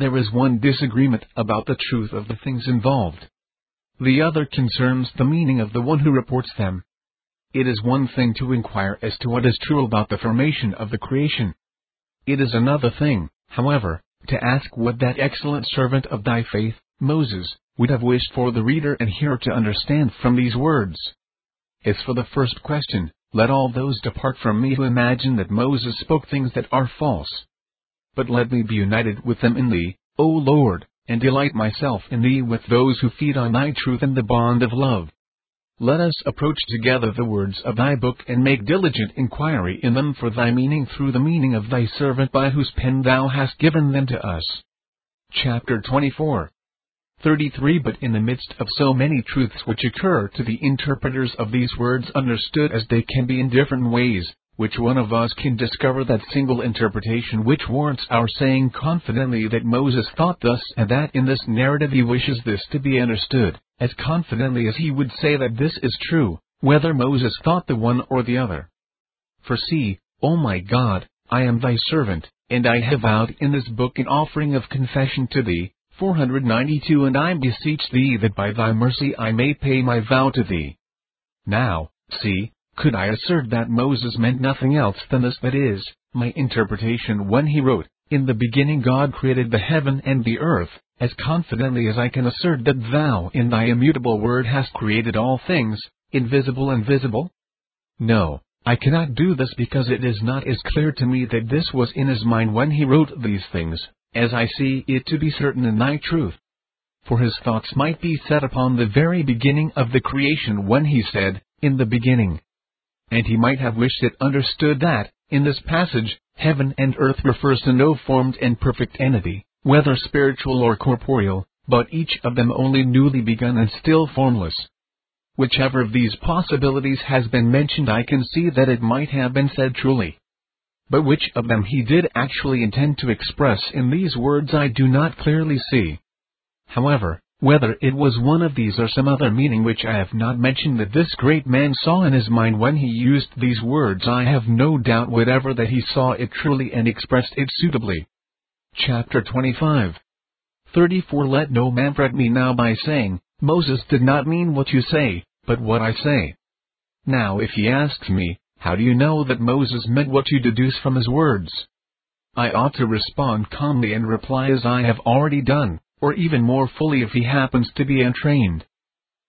There is one disagreement about the truth of the things involved. The other concerns the meaning of the one who reports them. It is one thing to inquire as to what is true about the formation of the creation. It is another thing, however, to ask what that excellent servant of thy faith, Moses, would have wished for the reader and hearer to understand from these words. As for the first question, let all those depart from me who imagine that Moses spoke things that are false but let me be united with them in thee, O Lord, and delight myself in thee with those who feed on thy truth and the bond of love. Let us approach together the words of thy book and make diligent inquiry in them for thy meaning through the meaning of thy servant by whose pen thou hast given them to us. Chapter 24 33 But in the midst of so many truths which occur to the interpreters of these words understood as they can be in different ways, which one of us can discover that single interpretation which warrants our saying confidently that Moses thought thus and that in this narrative he wishes this to be understood, as confidently as he would say that this is true, whether Moses thought the one or the other. For see, O my God, I am thy servant, and I have vowed in this book an offering of confession to thee, 492 And I beseech thee that by thy mercy I may pay my vow to thee. Now, see, could I assert that Moses meant nothing else than this that is, my interpretation when he wrote, In the beginning God created the heaven and the earth, as confidently as I can assert that thou in thy immutable word hast created all things, invisible and visible? No, I cannot do this because it is not as clear to me that this was in his mind when he wrote these things, as I see it to be certain in thy truth. For his thoughts might be set upon the very beginning of the creation when he said, In the beginning and he might have wished it understood that, in this passage, heaven and earth refers to no formed and perfect entity, whether spiritual or corporeal, but each of them only newly begun and still formless. Whichever of these possibilities has been mentioned I can see that it might have been said truly. but which of them he did actually intend to express in these words I do not clearly see. However, whether it was one of these or some other meaning which I have not mentioned that this great man saw in his mind when he used these words I have no doubt whatever that he saw it truly and expressed it suitably. Chapter 25 34 Let no man fret me now by saying, Moses did not mean what you say, but what I say. Now if he asks me, how do you know that Moses meant what you deduce from his words? I ought to respond calmly and reply as I have already done or even more fully if he happens to be untrained.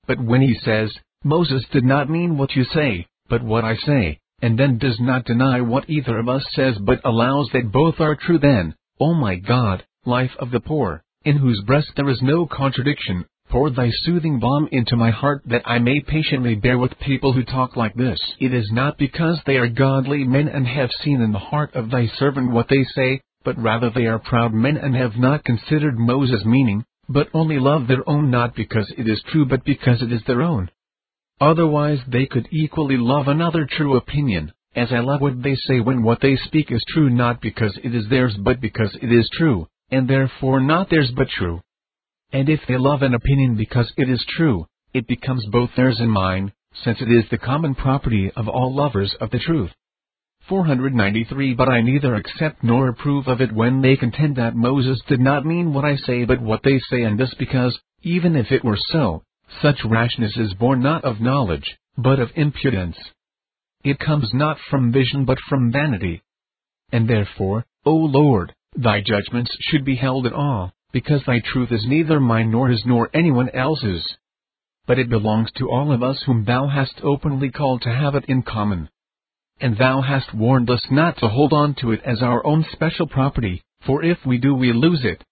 But when he says, Moses did not mean what you say, but what I say, and then does not deny what either of us says but allows that both are true then, O my God, life of the poor, in whose breast there is no contradiction, pour thy soothing balm into my heart that I may patiently bear with people who talk like this. It is not because they are godly men and have seen in the heart of thy servant what they say, but rather they are proud men and have not considered Moses' meaning, but only love their own not because it is true but because it is their own. Otherwise they could equally love another true opinion, as I love what they say when what they speak is true not because it is theirs but because it is true, and therefore not theirs but true. And if they love an opinion because it is true, it becomes both theirs and mine, since it is the common property of all lovers of the truth. 493 But I neither accept nor approve of it when they contend that Moses did not mean what I say but what they say and this because, even if it were so, such rashness is born not of knowledge, but of impudence. It comes not from vision but from vanity. And therefore, O Lord, thy judgments should be held in awe, because thy truth is neither mine nor his nor anyone else's. But it belongs to all of us whom thou hast openly called to have it in common and thou hast warned us not to hold on to it as our own special property, for if we do we lose it.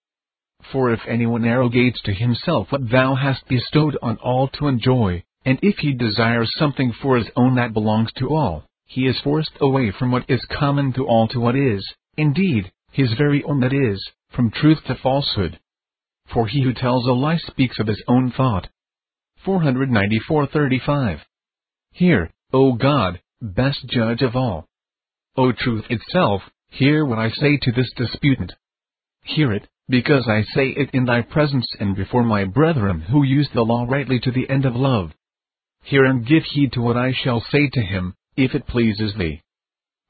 For if anyone arrogates to himself what thou hast bestowed on all to enjoy, and if he desires something for his own that belongs to all, he is forced away from what is common to all to what is, indeed, his very own that is, from truth to falsehood. For he who tells a lie speaks of his own thought. 494.35 Here, O God, best judge of all. O truth itself, hear what I say to this disputant. Hear it, because I say it in thy presence and before my brethren who use the law rightly to the end of love. Hear and give heed to what I shall say to him, if it pleases thee.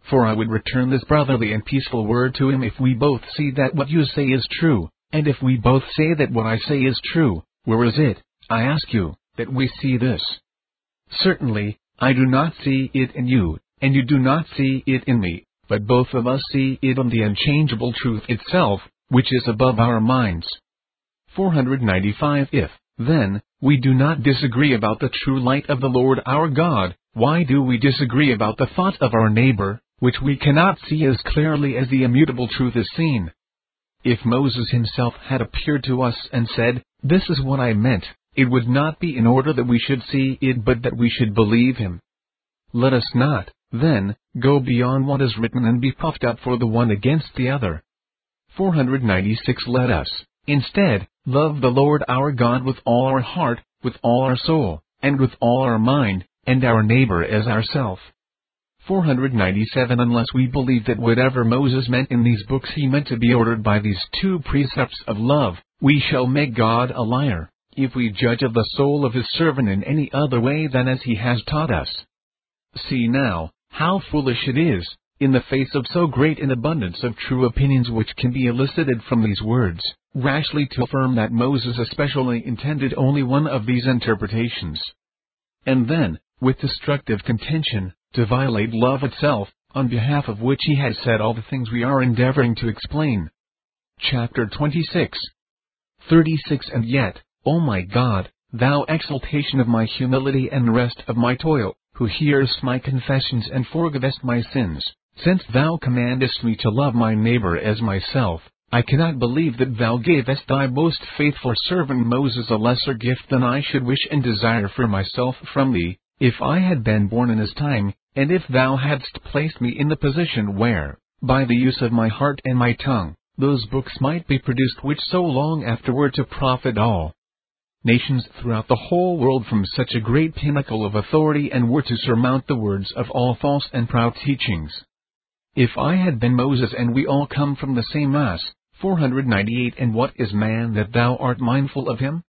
For I would return this brotherly and peaceful word to him if we both see that what you say is true, and if we both say that what I say is true, where is it, I ask you, that we see this? Certainly, I do not see it in you, and you do not see it in me, but both of us see it in the unchangeable truth itself, which is above our minds. 495 If, then, we do not disagree about the true light of the Lord our God, why do we disagree about the thought of our neighbor, which we cannot see as clearly as the immutable truth is seen? If Moses himself had appeared to us and said, This is what I meant, it would not be in order that we should see it but that we should believe him. Let us not, then, go beyond what is written and be puffed up for the one against the other. 496 Let us, instead, love the Lord our God with all our heart, with all our soul, and with all our mind, and our neighbor as ourself. 497 Unless we believe that whatever Moses meant in these books he meant to be ordered by these two precepts of love, we shall make God a liar if we judge of the soul of his servant in any other way than as he has taught us. See now, how foolish it is, in the face of so great an abundance of true opinions which can be elicited from these words, rashly to affirm that Moses especially intended only one of these interpretations. And then, with destructive contention, to violate love itself, on behalf of which he has said all the things we are endeavoring to explain. Chapter 26 36 And yet, O my God, thou exaltation of my humility and rest of my toil, who hearest my confessions and forgivest my sins, since thou commandest me to love my neighbor as myself, I cannot believe that thou gavest thy most faithful servant Moses a lesser gift than I should wish and desire for myself from thee, if I had been born in his time, and if thou hadst placed me in the position where, by the use of my heart and my tongue, those books might be produced which so long afterward to profit all nations throughout the whole world from such a great pinnacle of authority and were to surmount the words of all false and proud teachings. If I had been Moses and we all come from the same mass, 498 And what is man that thou art mindful of him?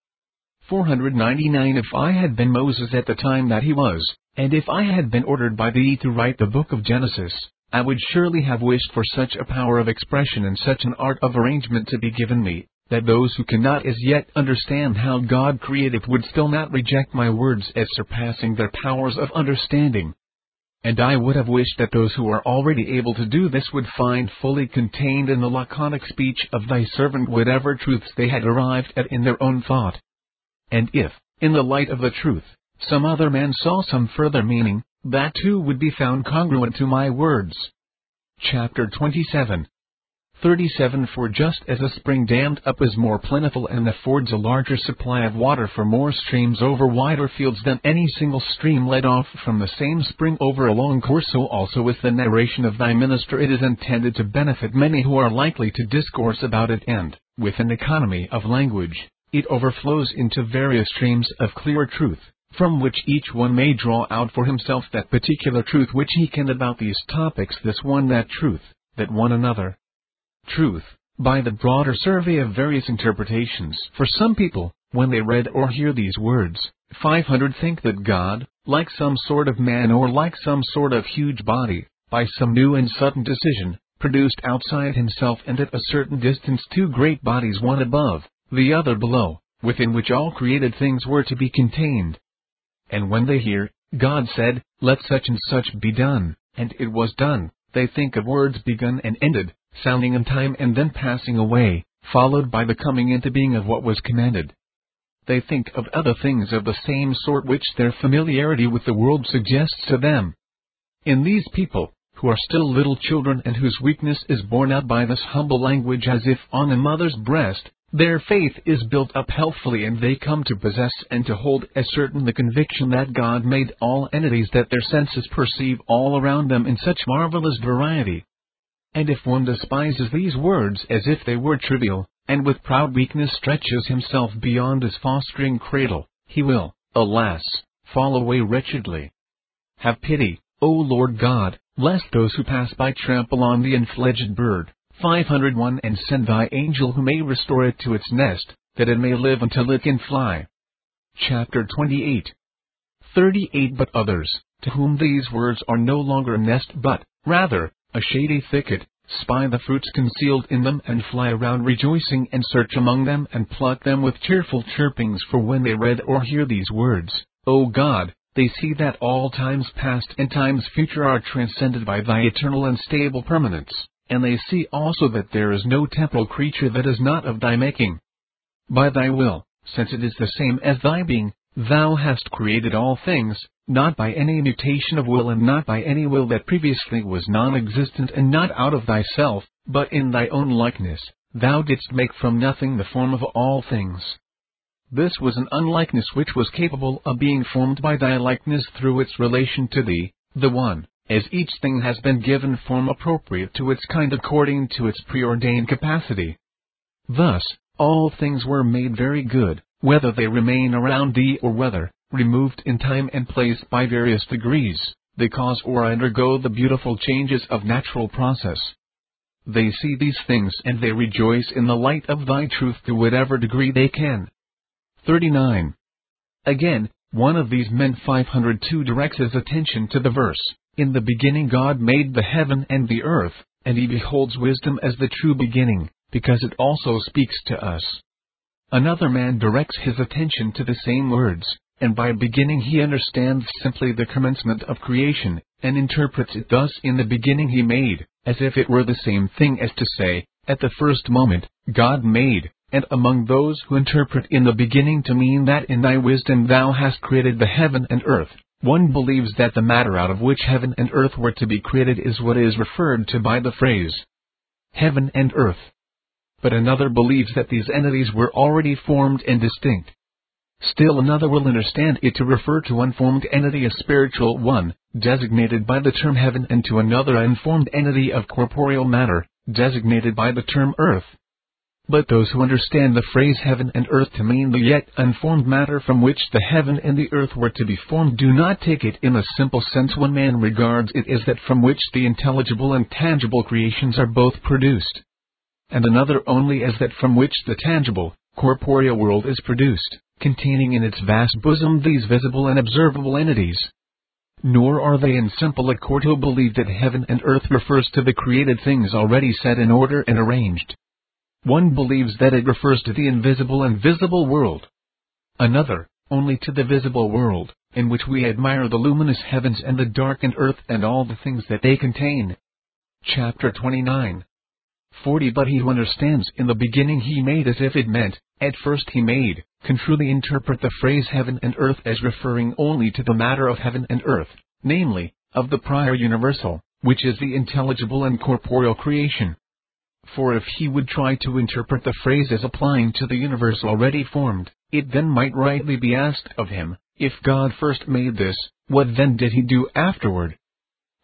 499 If I had been Moses at the time that he was, and if I had been ordered by thee to write the book of Genesis, I would surely have wished for such a power of expression and such an art of arrangement to be given me, that those who cannot as yet understand how God created would still not reject my words as surpassing their powers of understanding. And I would have wished that those who are already able to do this would find fully contained in the laconic speech of thy servant whatever truths they had arrived at in their own thought. And if, in the light of the truth, some other man saw some further meaning, that too would be found congruent to my words. Chapter 27 37 For just as a spring dammed up is more plentiful and affords a larger supply of water for more streams over wider fields than any single stream led off from the same spring over a long course, so also with the narration of thy minister it is intended to benefit many who are likely to discourse about it and, with an economy of language, it overflows into various streams of clear truth, from which each one may draw out for himself that particular truth which he can about these topics this one that truth, that one another truth, by the broader survey of various interpretations. For some people, when they read or hear these words, 500 think that God, like some sort of man or like some sort of huge body, by some new and sudden decision, produced outside himself and at a certain distance two great bodies one above, the other below, within which all created things were to be contained. And when they hear, God said, Let such and such be done, and it was done, they think of words begun and ended, sounding in time and then passing away, followed by the coming into being of what was commanded. They think of other things of the same sort which their familiarity with the world suggests to them. In these people, who are still little children and whose weakness is borne out by this humble language as if on a mother's breast, their faith is built up healthfully and they come to possess and to hold as certain the conviction that God made all entities that their senses perceive all around them in such marvelous variety, and if one despises these words as if they were trivial, and with proud weakness stretches himself beyond his fostering cradle, he will, alas, fall away wretchedly. Have pity, O Lord God, lest those who pass by trample on the unfledged bird. 501 And send thy angel who may restore it to its nest, that it may live until it can fly. Chapter 28 38 But others, to whom these words are no longer a nest but, rather, a shady thicket, spy the fruits concealed in them and fly around rejoicing and search among them and pluck them with cheerful chirpings for when they read or hear these words, O God, they see that all times past and times future are transcended by thy eternal and stable permanence, and they see also that there is no temporal creature that is not of thy making. By thy will, since it is the same as thy being, thou hast created all things, not by any mutation of will and not by any will that previously was non-existent and not out of thyself, but in thy own likeness, thou didst make from nothing the form of all things. This was an unlikeness which was capable of being formed by thy likeness through its relation to thee, the one, as each thing has been given form appropriate to its kind according to its preordained capacity. Thus, all things were made very good, whether they remain around thee or whether, removed in time and place by various degrees, they cause or undergo the beautiful changes of natural process. They see these things and they rejoice in the light of thy truth to whatever degree they can. 39. Again, one of these men 502 directs his attention to the verse, In the beginning God made the heaven and the earth, and he beholds wisdom as the true beginning, because it also speaks to us. Another man directs his attention to the same words, and by beginning he understands simply the commencement of creation, and interprets it thus in the beginning he made, as if it were the same thing as to say, at the first moment, God made, and among those who interpret in the beginning to mean that in thy wisdom thou hast created the heaven and earth, one believes that the matter out of which heaven and earth were to be created is what is referred to by the phrase heaven and earth. But another believes that these entities were already formed and distinct, Still another will understand it to refer to one formed entity a spiritual one, designated by the term heaven and to another a informed entity of corporeal matter, designated by the term earth. But those who understand the phrase heaven and earth to mean the yet unformed matter from which the heaven and the earth were to be formed do not take it in a simple sense one man regards it as that from which the intelligible and tangible creations are both produced, and another only as that from which the tangible, corporeal world is produced, containing in its vast bosom these visible and observable entities. Nor are they in simple accord who believe that heaven and earth refers to the created things already set in order and arranged one believes that it refers to the invisible and visible world. Another, only to the visible world, in which we admire the luminous heavens and the darkened earth and all the things that they contain. Chapter 29 40 But he who understands in the beginning he made as if it meant, at first he made, can truly interpret the phrase heaven and earth as referring only to the matter of heaven and earth, namely, of the prior universal, which is the intelligible and corporeal creation. For if he would try to interpret the phrase as applying to the universe already formed, it then might rightly be asked of him, if God first made this, what then did he do afterward?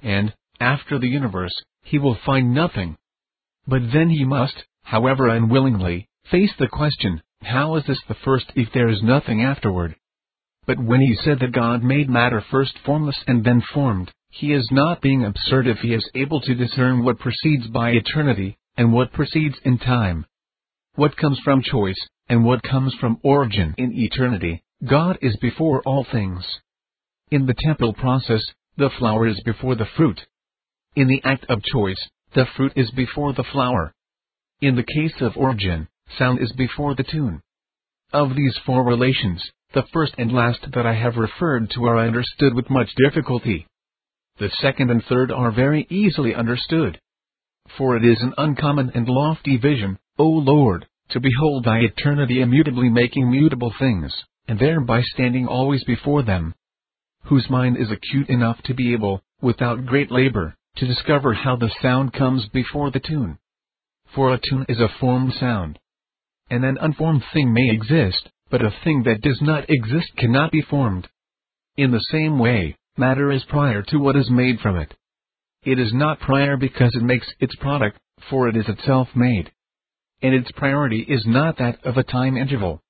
And, after the universe, he will find nothing. But then he must, however unwillingly, face the question, how is this the first if there is nothing afterward? But when he said that God made matter first formless and then formed, he is not being absurd if he is able to discern what proceeds by eternity, and what proceeds in time. What comes from choice, and what comes from origin in eternity, God is before all things. In the temporal process, the flower is before the fruit. In the act of choice, the fruit is before the flower. In the case of origin, sound is before the tune. Of these four relations, the first and last that I have referred to are understood with much difficulty. The second and third are very easily understood. For it is an uncommon and lofty vision, O Lord, to behold thy eternity immutably making mutable things, and thereby standing always before them. Whose mind is acute enough to be able, without great labor, to discover how the sound comes before the tune. For a tune is a formed sound. And an unformed thing may exist, but a thing that does not exist cannot be formed. In the same way, matter is prior to what is made from it. It is not prior because it makes its product, for it is itself made. And its priority is not that of a time interval.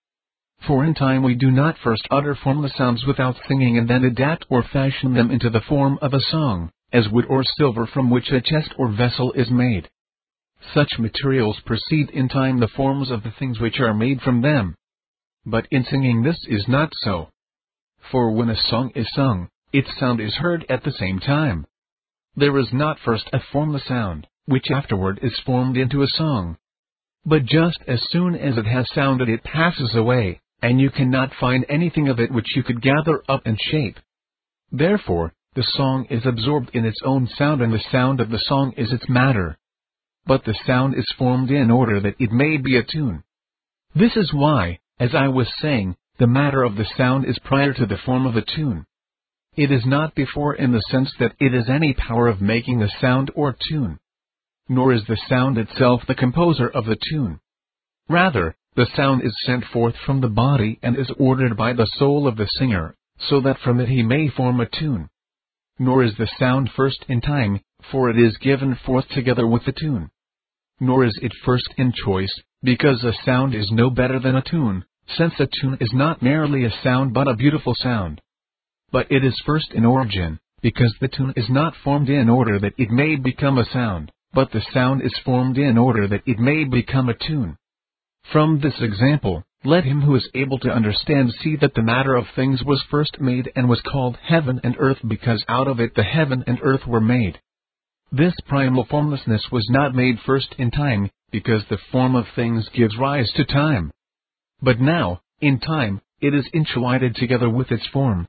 For in time we do not first utter formless sounds without singing and then adapt or fashion them into the form of a song, as wood or silver from which a chest or vessel is made. Such materials precede in time the forms of the things which are made from them. But in singing this is not so. For when a song is sung, its sound is heard at the same time. There is not first a formless sound, which afterward is formed into a song. But just as soon as it has sounded it passes away, and you cannot find anything of it which you could gather up and shape. Therefore, the song is absorbed in its own sound and the sound of the song is its matter. But the sound is formed in order that it may be a tune. This is why, as I was saying, the matter of the sound is prior to the form of a tune. It is not before in the sense that it is any power of making a sound or tune. Nor is the sound itself the composer of the tune. Rather, the sound is sent forth from the body and is ordered by the soul of the singer, so that from it he may form a tune. Nor is the sound first in time, for it is given forth together with the tune. Nor is it first in choice, because a sound is no better than a tune, since a tune is not merely a sound but a beautiful sound but it is first in origin, because the tune is not formed in order that it may become a sound, but the sound is formed in order that it may become a tune. From this example, let him who is able to understand see that the matter of things was first made and was called heaven and earth because out of it the heaven and earth were made. This primal formlessness was not made first in time, because the form of things gives rise to time. But now, in time, it is intertwined together with its form,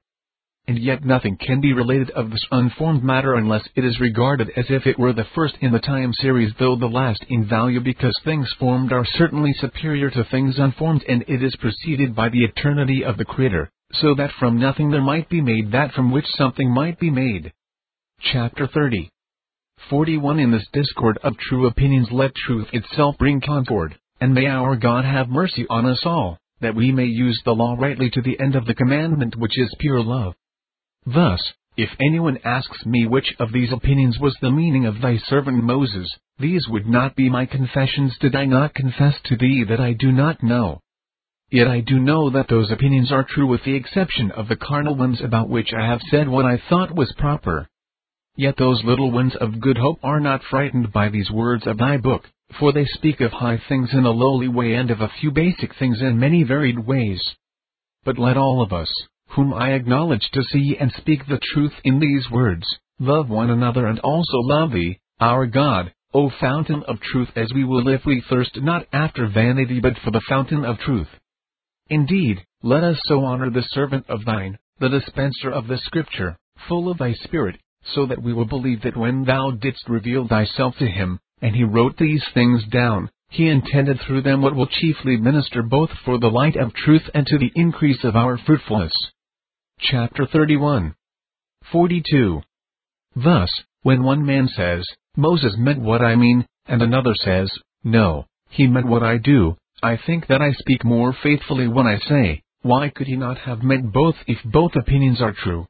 and yet nothing can be related of this unformed matter unless it is regarded as if it were the first in the time series though the last in value because things formed are certainly superior to things unformed and it is preceded by the eternity of the Creator, so that from nothing there might be made that from which something might be made. Chapter 30 41 In this discord of true opinions let truth itself bring concord, and may our God have mercy on us all, that we may use the law rightly to the end of the commandment which is pure love. Thus, if anyone asks me which of these opinions was the meaning of thy servant Moses, These would not be my confessions did I not confess to thee that I do not know. Yet I do know that those opinions are true with the exception of the carnal ones about which I have said what I thought was proper. Yet those little ones of good hope are not frightened by these words of thy book, for they speak of high things in a lowly way and of a few basic things in many varied ways. But let all of us, whom I acknowledge to see and speak the truth in these words, love one another and also love thee, our God, O fountain of truth as we will if we thirst not after vanity but for the fountain of truth. Indeed, let us so honor the servant of thine, the dispenser of the scripture, full of thy spirit, so that we will believe that when thou didst reveal thyself to him, and he wrote these things down, he intended through them what will chiefly minister both for the light of truth and to the increase of our fruitfulness. Chapter 31 42. Thus, when one man says, Moses meant what I mean, and another says, No, he meant what I do, I think that I speak more faithfully when I say, Why could he not have meant both if both opinions are true?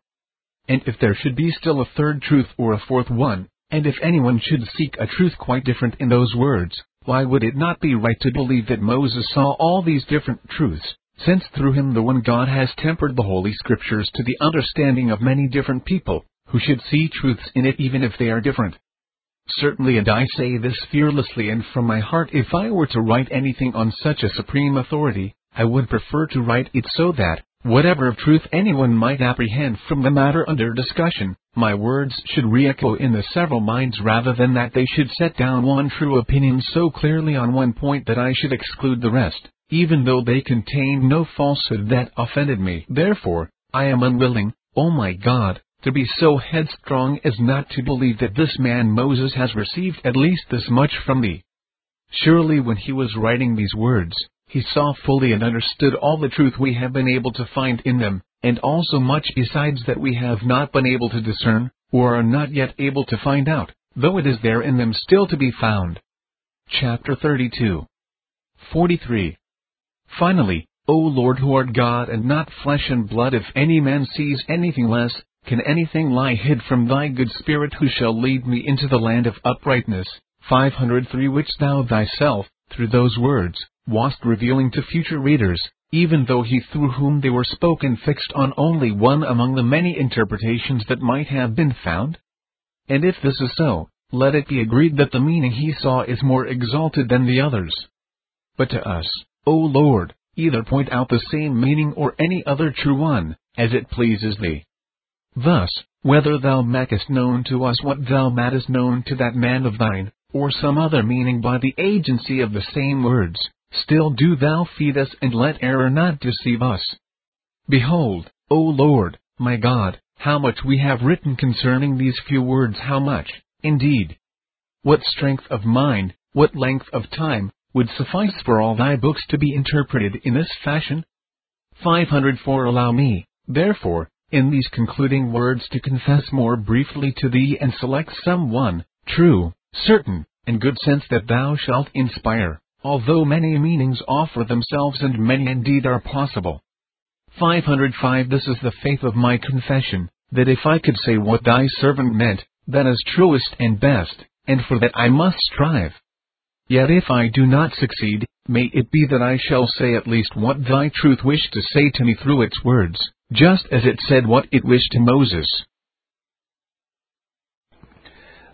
And if there should be still a third truth or a fourth one, and if anyone should seek a truth quite different in those words, why would it not be right to believe that Moses saw all these different truths, since through him the one God has tempered the Holy Scriptures to the understanding of many different people, who should see truths in it even if they are different? Certainly, and I say this fearlessly and from my heart, if I were to write anything on such a supreme authority, I would prefer to write it so that, Whatever of truth anyone might apprehend from the matter under discussion, my words should re-echo in the several minds rather than that they should set down one true opinion so clearly on one point that I should exclude the rest, even though they contained no falsehood that offended me. Therefore, I am unwilling, O my God, to be so headstrong as not to believe that this man Moses has received at least this much from thee. Surely when he was writing these words, he saw fully and understood all the truth we have been able to find in them, and also much besides that we have not been able to discern, or are not yet able to find out, though it is there in them still to be found. Chapter 32 43 Finally, O Lord who art God and not flesh and blood if any man sees anything less, can anything lie hid from thy good spirit who shall lead me into the land of uprightness, 503 which thou thyself, through those words, wast revealing to future readers, even though he through whom they were spoken fixed on only one among the many interpretations that might have been found? And if this is so, let it be agreed that the meaning he saw is more exalted than the others. But to us, O Lord, either point out the same meaning or any other true one, as it pleases thee. Thus, whether thou makest known to us what thou madest known to that man of thine, or some other meaning by the agency of the same words, Still do thou feed us and let error not deceive us. Behold, O Lord, my God, how much we have written concerning these few words how much, indeed. What strength of mind, what length of time, would suffice for all thy books to be interpreted in this fashion? 504 Allow me, therefore, in these concluding words to confess more briefly to thee and select some one, true, certain, and good sense that thou shalt inspire although many meanings offer themselves and many indeed are possible. 505 This is the faith of my confession, that if I could say what thy servant meant, that is truest and best, and for that I must strive. Yet if I do not succeed, may it be that I shall say at least what thy truth wished to say to me through its words, just as it said what it wished to Moses.